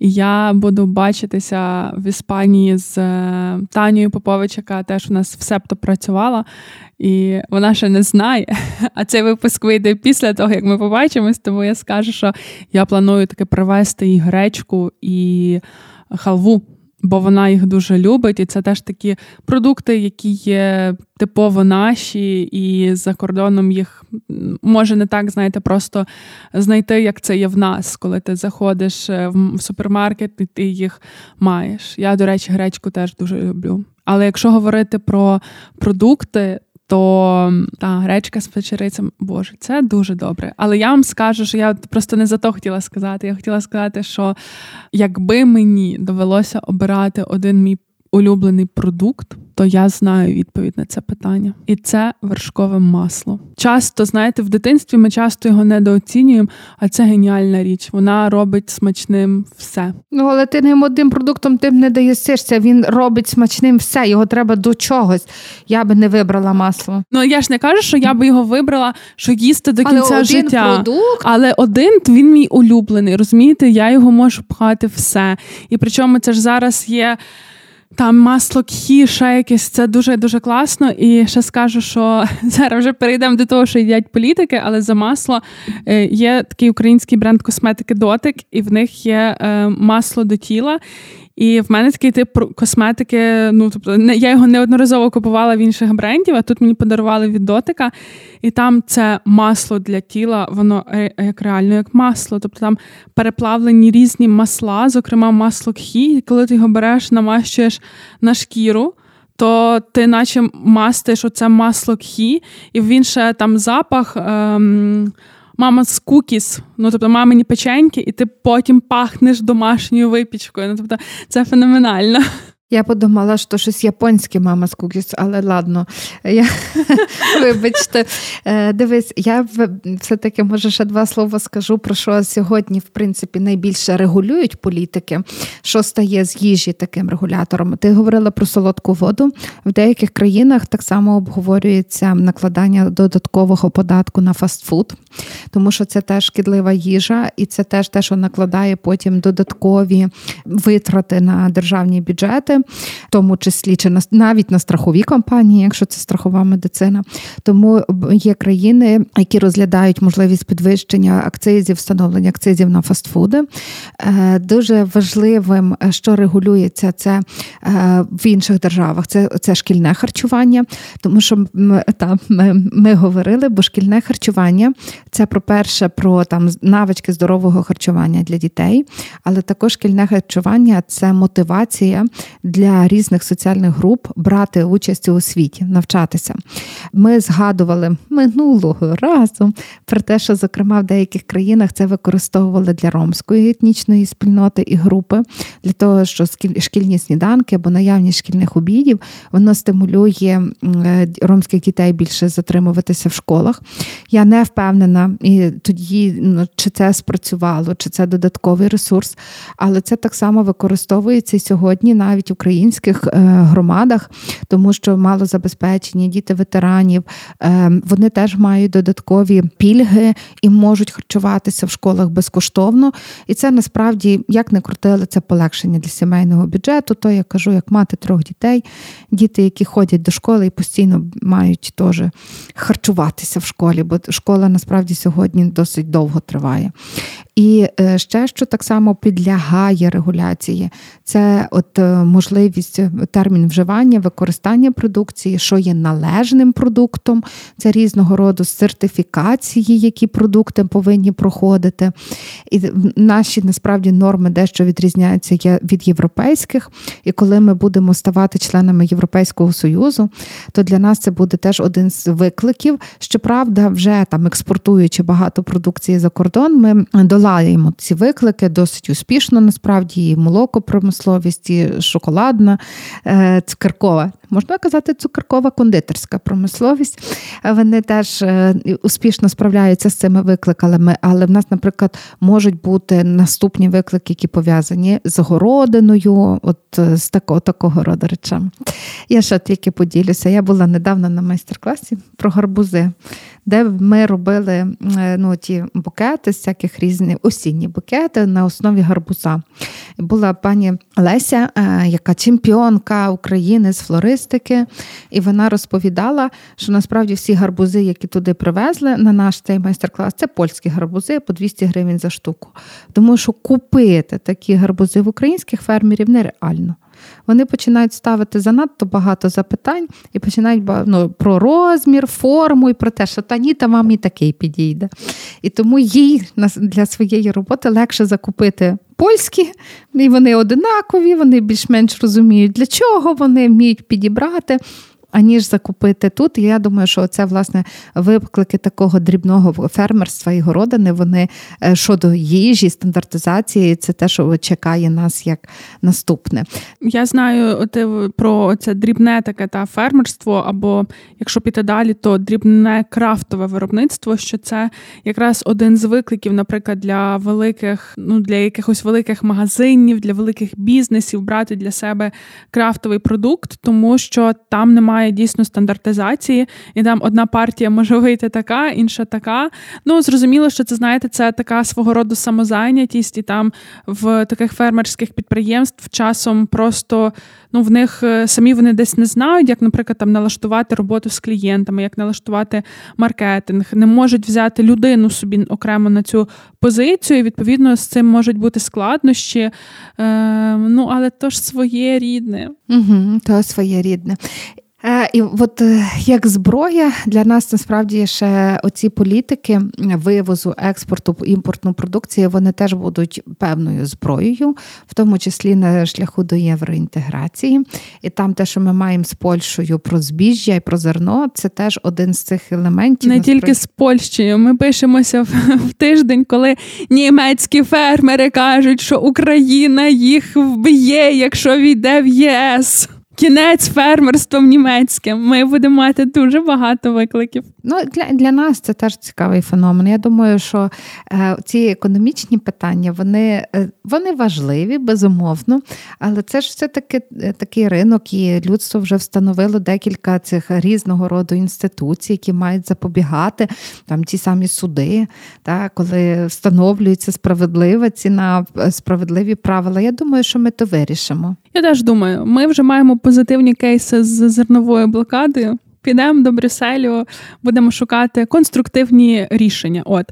Я буду бачитися в Іспанії з е, Танією Попович, теж у нас в септо працювала, і вона ще не знає. А цей випуск вийде після того, як ми побачимось, тому я скажу, що я планую таки привезти і гречку, і халву бо вона їх дуже любить, і це теж такі продукти, які є типово наші, і за кордоном їх може не так, знаєте, просто знайти, як це є в нас, коли ти заходиш е, в супермаркет і ти їх маєш. Я, до речі, гречку теж дуже люблю. Але якщо говорити про продукти, то та гречка з печерицем, боже, це дуже добре. Але я вам скажу, що я просто не за то хотіла сказати. Я хотіла сказати, що якби мені довелося обирати один мій улюблений продукт, то я знаю відповідь на це питання. І це вершкове масло. Часто, знаєте, в дитинстві ми часто його недооцінюємо, а це геніальна річ. Вона робить смачним все. Ну, але ти ним одним продуктом тим не даєшся. Він робить смачним все. Його треба до чогось. Я би не вибрала масло. Ну я ж не кажу, що я би його вибрала, що їсти до кінця але один життя. Продукт... Але один він мій улюблений. Розумієте, я його можу пхати все. І причому це ж зараз є. Там масло кхі, ще якесь, це дуже дуже класно. І ще скажу, що зараз вже перейдемо до того, що їдять політики, але за масло е, є такий український бренд косметики Дотик, і в них є е, масло до тіла. І в мене такий тип косметики. Ну тобто, я його неодноразово купувала в інших брендів, а тут мені подарували від дотика. І там це масло для тіла, воно е, як реально як масло. Тобто там переплавлені різні масла, зокрема масло кхі. Коли ти його береш, намащуєш на шкіру. То ти наче мастиш оце масло кхі, і він ще там запах ем, мама з кукіс, ну тобто мамині печеньки, і ти потім пахнеш домашньою випічкою. Ну тобто це феноменально. Я подумала, що щось японське мама з кукіс, але ладно. Я, Вибачте, е, дивись, я все-таки може ще два слова скажу про що сьогодні, в принципі, найбільше регулюють політики, що стає з їжі таким регулятором. Ти говорила про солодку воду. В деяких країнах так само обговорюється накладання додаткового податку на фастфуд, тому що це теж шкідлива їжа, і це теж те, що накладає потім додаткові витрати на державні бюджети в тому числі чи навіть на страхові компанії, якщо це страхова медицина. Тому є країни, які розглядають можливість підвищення акцизів, встановлення акцизів на фастфуди. Е, дуже важливим, е, що регулюється це е, в інших державах. Це це шкільне харчування, тому що там ми, ми говорили, бо шкільне харчування це про перше про там навички здорового харчування для дітей, але також шкільне харчування це мотивація для різних соціальних груп брати участь у освіті, навчатися. Ми згадували минулого разу про те, що, зокрема, в деяких країнах це використовували для ромської етнічної спільноти і групи, для того, що шкільні сніданки або наявність шкільних обідів воно стимулює е, ромських дітей більше затримуватися в школах. Я не впевнена, і тоді ну, чи це спрацювало, чи це додатковий ресурс, але це так само використовується сьогодні навіть українських е, громадах, тому що малозабезпечені діти ветеранів е, вони теж мають додаткові пільги і можуть харчуватися в школах безкоштовно. І це насправді як не крутили це полегшення для сімейного бюджету. То я кажу, як мати трьох дітей, діти, які ходять до школи і постійно мають теж харчуватися в школі, бо школа насправді сьогодні досить довго триває. І е, ще що так само підлягає регуляції, це от е, можливість е, термін вживання, використання продукції, що є належним продуктом, це різного роду сертифікації, які продукти повинні проходити. І наші насправді норми дещо відрізняються від європейських. І коли ми будемо ставати членами Європейського союзу, то для нас це буде теж один з викликів. Щоправда, вже там експортуючи багато продукції за кордон, ми долаємо долаємо ці виклики досить успішно. Насправді і молокопромисловість, і шоколадна, е, цукеркова. Можна казати, цукеркова кондитерська промисловість. Вони теж е, успішно справляються з цими викликами, але в нас, наприклад, можуть бути наступні виклики, які пов'язані з городиною, от е, з такого такого роду речами. Я ще тільки поділюся. Я була недавно на майстер-класі про гарбузи де ми робили е, ну, ті букети, всяких різних осінні букети на основі гарбуза. Була пані Леся, яка чемпіонка України з флористики, і вона розповідала, що насправді всі гарбузи, які туди привезли на наш цей майстер-клас, це польські гарбузи по 200 гривень за штуку. Тому що купити такі гарбузи в українських фермерів нереально вони починають ставити занадто багато запитань і починають ну, про розмір, форму і про те, що та ні, та вам і такий підійде. І тому їй для своєї роботи легше закупити польські, і вони одинакові, вони більш-менш розуміють, для чого вони вміють підібрати. Аніж закупити тут. І я думаю, що це власне виклики такого дрібного фермерства і городини. Вони е, щодо їжі, стандартизації, це те, що чекає нас як наступне. Я знаю ти про це дрібне таке та фермерство, або якщо піти далі, то дрібне крафтове виробництво. Що це якраз один з викликів, наприклад, для великих, ну для якихось великих магазинів, для великих бізнесів брати для себе крафтовий продукт, тому що там немає дійсно стандартизації, і там одна партія може вийти така, інша така. Ну зрозуміло, що це знаєте, це така свого роду самозайнятість, і там в таких фермерських підприємств часом просто ну в них е, самі вони десь не знають, як, наприклад, там налаштувати роботу з клієнтами, як налаштувати маркетинг, не можуть взяти людину собі окремо на цю позицію. і, Відповідно, з цим можуть бути складнощі. Е, Ну але то ж своє рідне. Угу, То своє рідне. Е, і от е, як зброя для нас насправді ще оці політики вивозу, експорту, імпортну продукцію, вони теж будуть певною зброєю, в тому числі на шляху до євроінтеграції. І там те, що ми маємо з Польщею про збіжжя і про зерно, це теж один з цих елементів. Не насправді. тільки з Польщею. Ми пишемося в, в тиждень, коли німецькі фермери кажуть, що Україна їх вб'є, якщо війде в ЄС. Кінець фермерством німецьким. Ми будемо мати дуже багато викликів. Ну для для нас це теж цікавий феномен. Я думаю, що е, ці економічні питання вони е, вони важливі, безумовно, але це ж все таки е, такий ринок, і людство вже встановило декілька цих різного роду інституцій, які мають запобігати там ті самі суди, та коли встановлюється справедлива ціна, е, справедливі правила. Я думаю, що ми то вирішимо. Я теж думаю, ми вже маємо позитивні кейси з зерновою блокадою підемо до Брюсселю, будемо шукати конструктивні рішення. От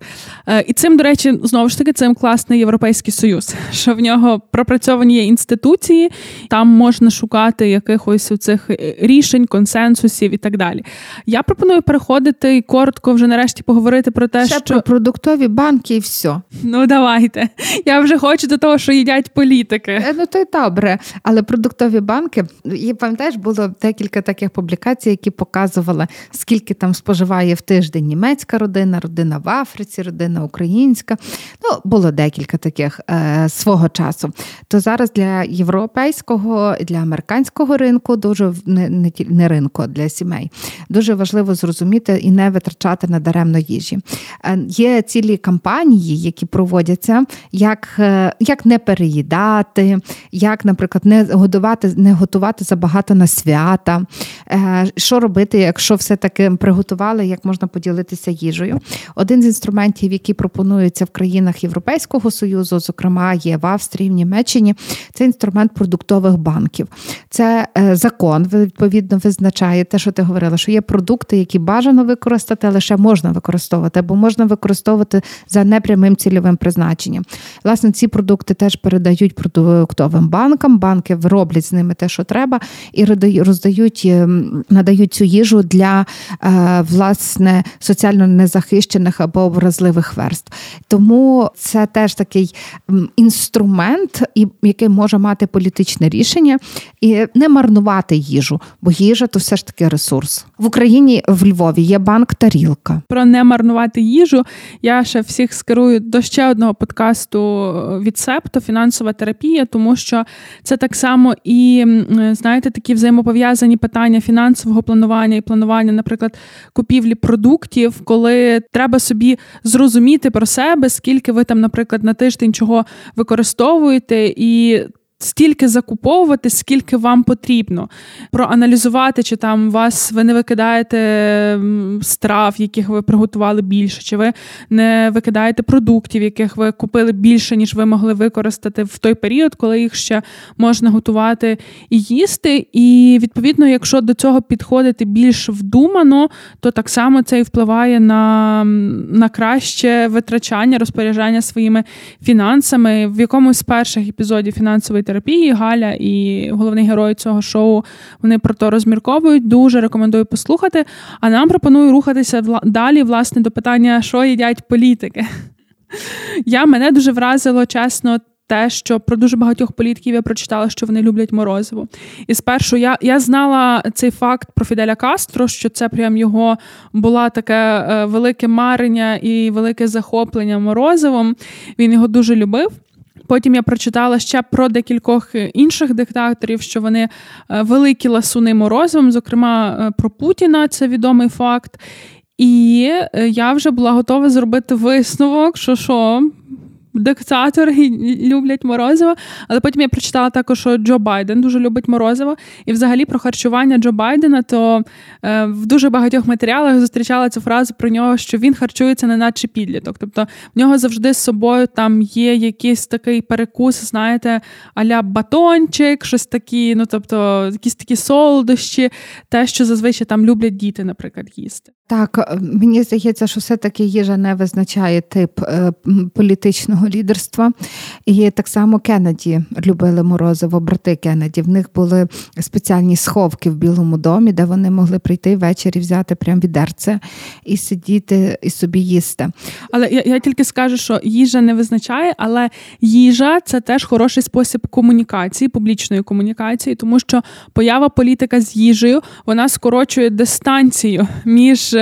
е, і цим, до речі, знову ж таки, цим класний європейський союз, що в нього пропрацьовані є інституції, там можна шукати якихось цих е, рішень, консенсусів і так далі. Я пропоную переходити і коротко вже нарешті поговорити про те, Ще що про продуктові банки і все. Ну давайте. Я вже хочу до того, що їдять політики. Е, ну то й добре, але продуктові банки, і пам'ятаєш, було декілька таких публікацій, які показують показувала, скільки там споживає в тиждень німецька родина, родина в Африці, родина українська. Ну, було декілька таких е, свого часу. То зараз для європейського для американського ринку дуже не, не, не ринку, а для сімей. Дуже важливо зрозуміти і не витрачати на даремно їжі. Е, є цілі кампанії, які проводяться, як е, як не переїдати, як, наприклад, не годувати, не готувати забагато на свята, е, що робити зробити, якщо все-таки приготували, як можна поділитися їжею. Один з інструментів, які пропонуються в країнах Європейського Союзу, зокрема, є в Австрії, в Німеччині, це інструмент продуктових банків. Це е, закон, відповідно, визначає те, що ти говорила, що є продукти, які бажано використати, ще можна використовувати, або можна використовувати за непрямим цільовим призначенням. Власне, ці продукти теж передають продуктовим банкам, банки роблять з ними те, що треба, і роздають, ем, надають цю їжу для е, власне соціально незахищених або вразливих верств. Тому це теж такий інструмент, який може мати політичне рішення і не марнувати їжу, бо їжа то все ж таки ресурс в Україні в Львові. Є банк Тарілка. Про не марнувати їжу. Я ще всіх скерую до ще одного подкасту від Септо фінансова терапія, тому що це так само і знаєте такі взаємопов'язані питання фінансового планування планування і планування, наприклад, купівлі продуктів, коли треба собі зрозуміти про себе, скільки ви там, наприклад, на тиждень чого використовуєте, і стільки закуповувати, скільки вам потрібно. Проаналізувати, чи там вас ви не викидаєте страв, яких ви приготували більше, чи ви не викидаєте продуктів, яких ви купили більше, ніж ви могли використати в той період, коли їх ще можна готувати і їсти. І відповідно, якщо до цього підходити більш вдумано, то так само це і впливає на, на краще витрачання, розпоряджання своїми фінансами. В якомусь з перших епізодів фінансової терапії. Галя і головний герой цього шоу вони про то розмірковують. Дуже рекомендую послухати. А нам пропоную рухатися далі, власне, до питання, що їдять політики. Я мене дуже вразило чесно те, що про дуже багатьох політиків я прочитала, що вони люблять морозиво. І спершу я я знала цей факт про Фіделя Кастро, що це прям його було таке е, велике марення і велике захоплення морозивом. Він його дуже любив. Потім я прочитала ще про декількох інших диктаторів, що вони е, великі ласуни морозивом, зокрема е, про Путіна, це відомий факт. І я вже була готова зробити висновок, що що диктатори люблять морозиво. Але потім я прочитала також, що Джо Байден дуже любить морозиво. І взагалі про харчування Джо Байдена, то е, в дуже багатьох матеріалах зустрічала цю фразу про нього, що він харчується не наче підліток. Тобто в нього завжди з собою там є якийсь такий перекус, знаєте, аля батончик, щось такі, ну тобто, якісь такі солодощі, те, що зазвичай там люблять діти, наприклад, їсти. Так, е, мені здається, що все-таки їжа не визначає тип е, політичного лідерства. І так само Кеннеді любили морозиво, брати Кеннеді. В них були спеціальні сховки в Білому домі, де вони могли прийти ввечері, взяти прям відерце і сидіти і собі їсти. Але я, я тільки скажу, що їжа не визначає, але їжа це теж хороший спосіб комунікації, публічної комунікації, тому що поява політика з їжею вона скорочує дистанцію між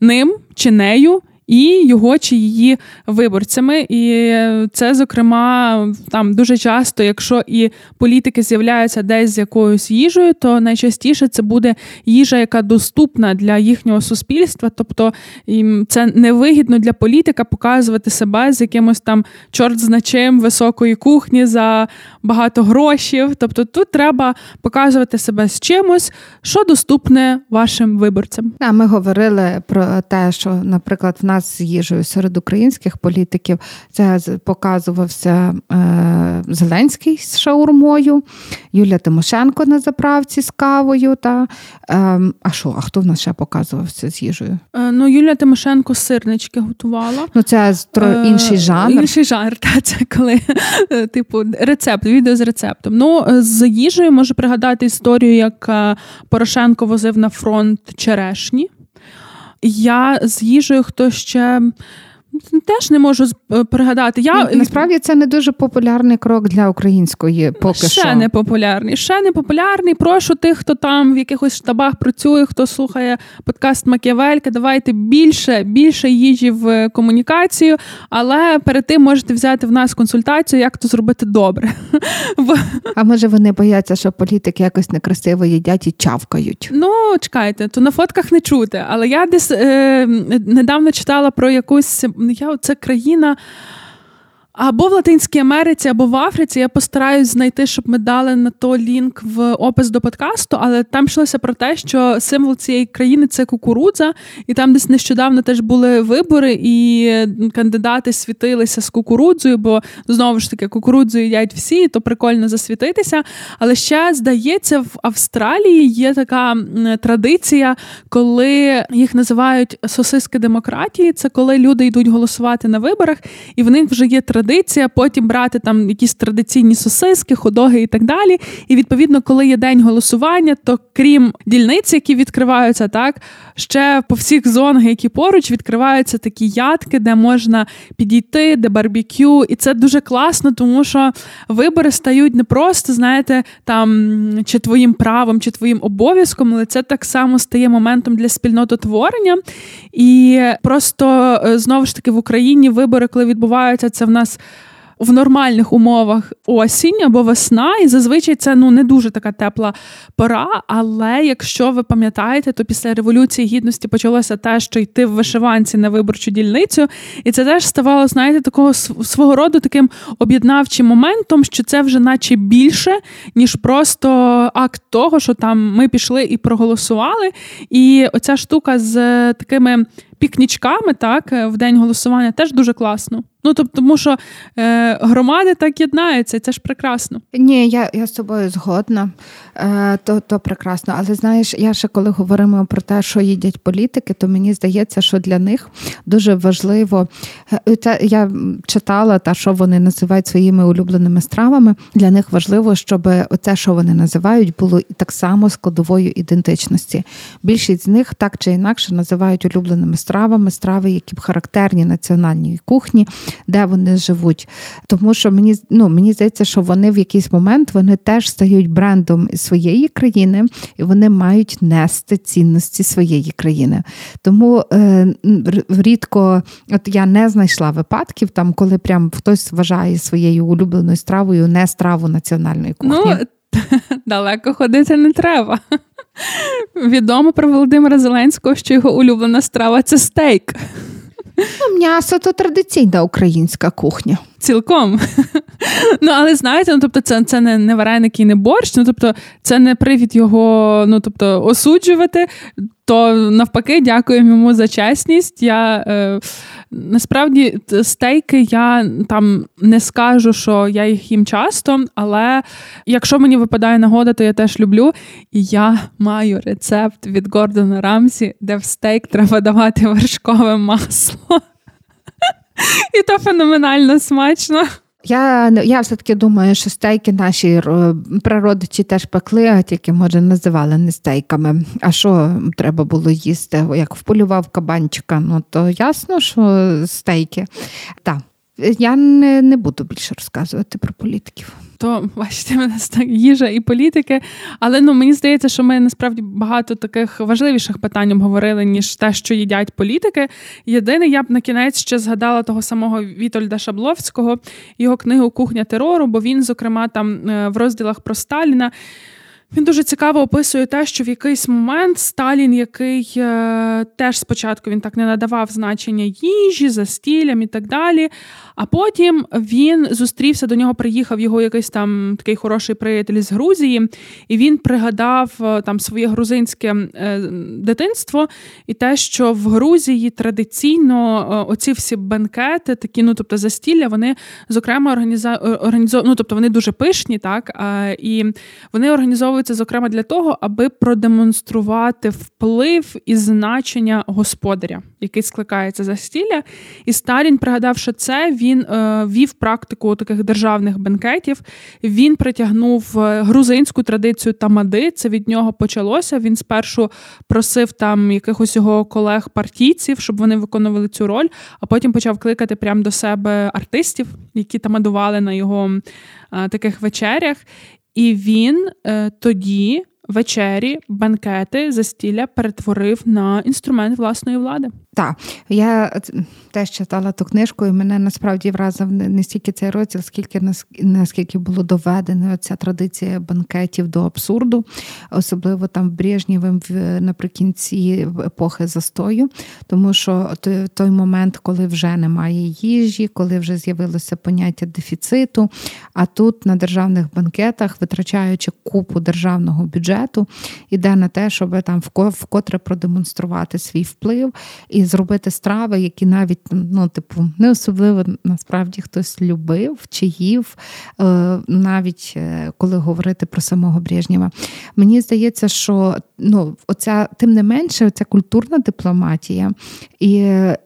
ним чи нею і його чи її виборцями. І це, зокрема, там дуже часто, якщо і політики з'являються десь з якоюсь їжею, то найчастіше це буде їжа, яка доступна для їхнього суспільства. Тобто їм це невигідно для політика показувати себе з якимось там чорт значим високої кухні за багато грошей. Тобто тут треба показувати себе з чимось, що доступне вашим виборцям. А ми говорили про те, що, наприклад, в нас нас з їжею серед українських політиків. Це показувався е, Зеленський з шаурмою, Юлія Тимошенко на заправці з кавою. Та, е, А що, а хто в нас ще показувався з їжею? Е, ну, Юлія Тимошенко сирнички готувала. Ну, це е, інший жанр. Інший жанр, та це коли типу рецепт, відео з рецептом. Ну, з їжею можу пригадати історію, як Порошенко возив на фронт черешні. Я з їжею хто ще Теж не можу е, пригадати. Я ну, насправді це не дуже популярний крок для української поки ще що. Ще не популярний. Ще не популярний. Прошу тих, хто там в якихось штабах працює, хто слухає подкаст Макіавелька. Давайте більше більше їжі в комунікацію, але перед тим можете взяти в нас консультацію, як то зробити добре. А може вони бояться, що політики якось некрасиво їдять і чавкають? Ну чекайте, то на фотках не чути. Але я десь е, недавно читала про якусь я це країна. Або в Латинській Америці, або в Африці. Я постараюсь знайти, щоб ми дали на то лінк в опис до подкасту, але там йшлося про те, що символ цієї країни це кукурудза, і там десь нещодавно теж були вибори, і кандидати світилися з кукурудзою, бо знову ж таки кукурудзу їдять всі, то прикольно засвітитися. Але ще здається, в Австралії є така традиція, коли їх називають сосиски демократії. Це коли люди йдуть голосувати на виборах, і в них вже є традиція традиція, потім брати там якісь традиційні сосиски, ходоги і так далі. І відповідно, коли є день голосування, то крім дільниць, які відкриваються, так ще по всіх зонах, які поруч, відкриваються такі ядки, де можна підійти, де барбекю. І це дуже класно, тому що вибори стають не просто, знаєте, там чи твоїм правом, чи твоїм обов'язком, але це так само стає моментом для спільнототворення. І просто е, знову ж таки в Україні вибори, коли відбуваються, це в нас в нормальних умовах осінь або весна, і зазвичай це ну не дуже така тепла пора. Але якщо ви пам'ятаєте, то після революції гідності почалося те, що йти в вишиванці на виборчу дільницю, і це теж ставало, знаєте, такого свого роду таким об'єднавчим моментом, що це вже наче більше, ніж просто акт того, що там ми пішли і проголосували. І оця штука з такими пікнічками, так, в день голосування теж дуже класно. Ну тобто, тому що е, громади так єднаються, це ж прекрасно. Ні, я я з тобою згодна, Е, то то прекрасно. Але знаєш, я ще коли говоримо про те, що їдять політики, то мені здається, що для них дуже важливо е, це я читала, та що вони називають своїми улюбленими стравами. Для них важливо, щоб оце, що вони називають, було так само складовою ідентичності. Більшість з них так чи інакше називають улюбленими стравами стравами, страви, які б характерні національній кухні, де вони живуть. Тому що мені ну, мені здається, що вони в якийсь момент вони теж стають брендом своєї країни, і вони мають нести цінності своєї країни. Тому е, рідко, от я не знайшла випадків, там, коли прям хтось вважає своєю улюбленою стравою не страву національної кухні. Ну, Далеко ходити не треба. Відомо про Володимира Зеленського, що його улюблена страва це стейк. Ну, М'ясо то традиційна українська кухня. Цілком. Ну, але знаєте, ну тобто, це це не не вареники і не борщ, ну тобто, це не привід його ну, тобто, осуджувати то навпаки, дякуємо йому за чесність. Я е, насправді стейки я там не скажу, що я їх їм часто, але якщо мені випадає нагода, то я теж люблю. І я маю рецепт від Гордона Рамсі, де в стейк треба давати вершкове масло. І то феноменально смачно. Я я все-таки думаю, що стейки наші е, природичі теж пекли, а тільки, може, називали не стейками. А що треба було їсти? Як вполював кабанчика, ну то ясно, що стейки. Так, я не, не буду більше розказувати про політиків то бачите, мене так їжа і політики. Але ну мені здається, що ми насправді багато таких важливіших питань обговорили, ніж те, що їдять політики. Єдине, я б на кінець ще згадала того самого Вітольда Шабловського, його книгу Кухня терору, бо він, зокрема, там е, в розділах про Сталіна. Він дуже цікаво описує те, що в якийсь момент Сталін, який е, теж спочатку він так не надавав значення їжі, застілям і так далі. А потім він зустрівся до нього, приїхав його якийсь там такий хороший приятель з Грузії, і він пригадав е, там своє грузинське е, дитинство і те, що в Грузії традиційно е, оці всі бенкети, такі, ну тобто застілля, вони зокрема організовують, ну тобто вони дуже пишні, так і вони організовуються зокрема для того, аби продемонструвати вплив і значення господаря, який скликається застілля. І Сталін пригадав, що це він він е, вів практику таких державних бенкетів. Він притягнув е, грузинську традицію тамади. Це від нього почалося. Він спершу просив там якихось його колег-партійців, щоб вони виконували цю роль, а потім почав кликати прямо до себе артистів, які тамадували на його е, таких вечерях. І він е, тоді вечері, банкети, застілля перетворив на інструмент власної влади. Так, я теж читала ту книжку, і мене насправді вразив не стільки цей розділ, скільки наскільки було доведена ця традиція банкетів до абсурду, особливо там в Брежнєвим наприкінці епохи застою, тому що той момент, коли вже немає їжі, коли вже з'явилося поняття дефіциту. А тут на державних банкетах, витрачаючи купу державного бюджету, іде на те, щоб там вкотре продемонструвати свій вплив і зробити страви, які навіть ну, типу, не особливо насправді хтось любив чи їв, е, навіть е, коли говорити про самого Брежнєва. Мені здається, що ну, оця, тим не менше, оця культурна дипломатія і е,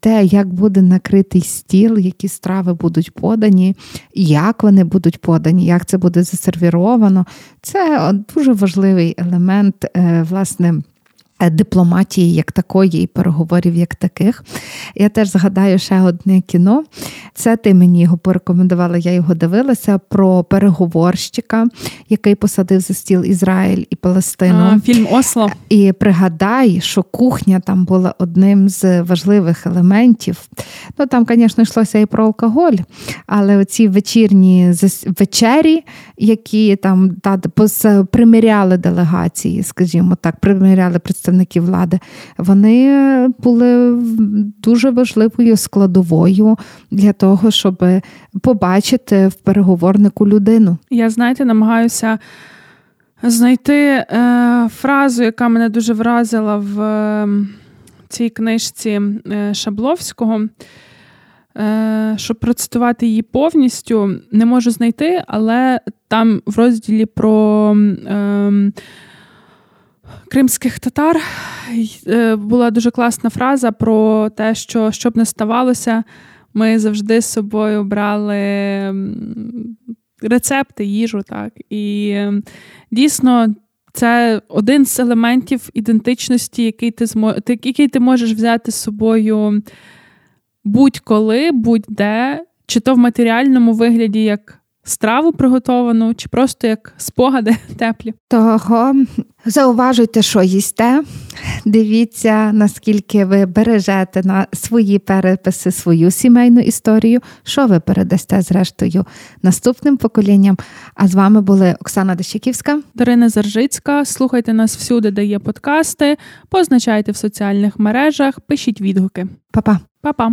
те, як буде накритий стіл, які страви будуть подані, як вони будуть подані, як це буде засервіровано, це дуже важливий елемент, власне. Е, дипломатії як такої і переговорів як таких. Я теж згадаю ще одне кіно. Це ти мені його порекомендувала, я його дивилася про переговорщика, який посадив за стіл Ізраїль і Палестину. А, Фільм Осло. І пригадай, що кухня там була одним з важливих елементів. Ну там, звісно, йшлося і про алкоголь, але оці вечірні вечері, які там та, приміряли делегації, скажімо так, приміряли представники представники влади, вони були дуже важливою складовою для того, щоб побачити в переговорнику людину. Я знаєте, намагаюся. Знайти е, фразу, яка мене дуже вразила в е, цій книжці е, Шабловського. Е, щоб процитувати її повністю, не можу знайти, але там в розділі про ем, кримських татар е, була дуже класна фраза про те, що щоб не ставалося, ми завжди з собою брали рецепти, їжу. так. І дійсно Це один з елементів ідентичності, який ти змо... який ти можеш взяти з собою будь-коли, будь-де, чи то в матеріальному вигляді як страву приготовану, чи просто як спогади теплі. Того зауважуйте, що їсте. Дивіться, наскільки ви бережете на свої переписи, свою сімейну історію, що ви передасте зрештою наступним поколінням. А з вами були Оксана Дещаківська, Дарина Заржицька. Слухайте нас всюди, де є подкасти, позначайте в соціальних мережах, пишіть відгуки. Па-па. Па-па.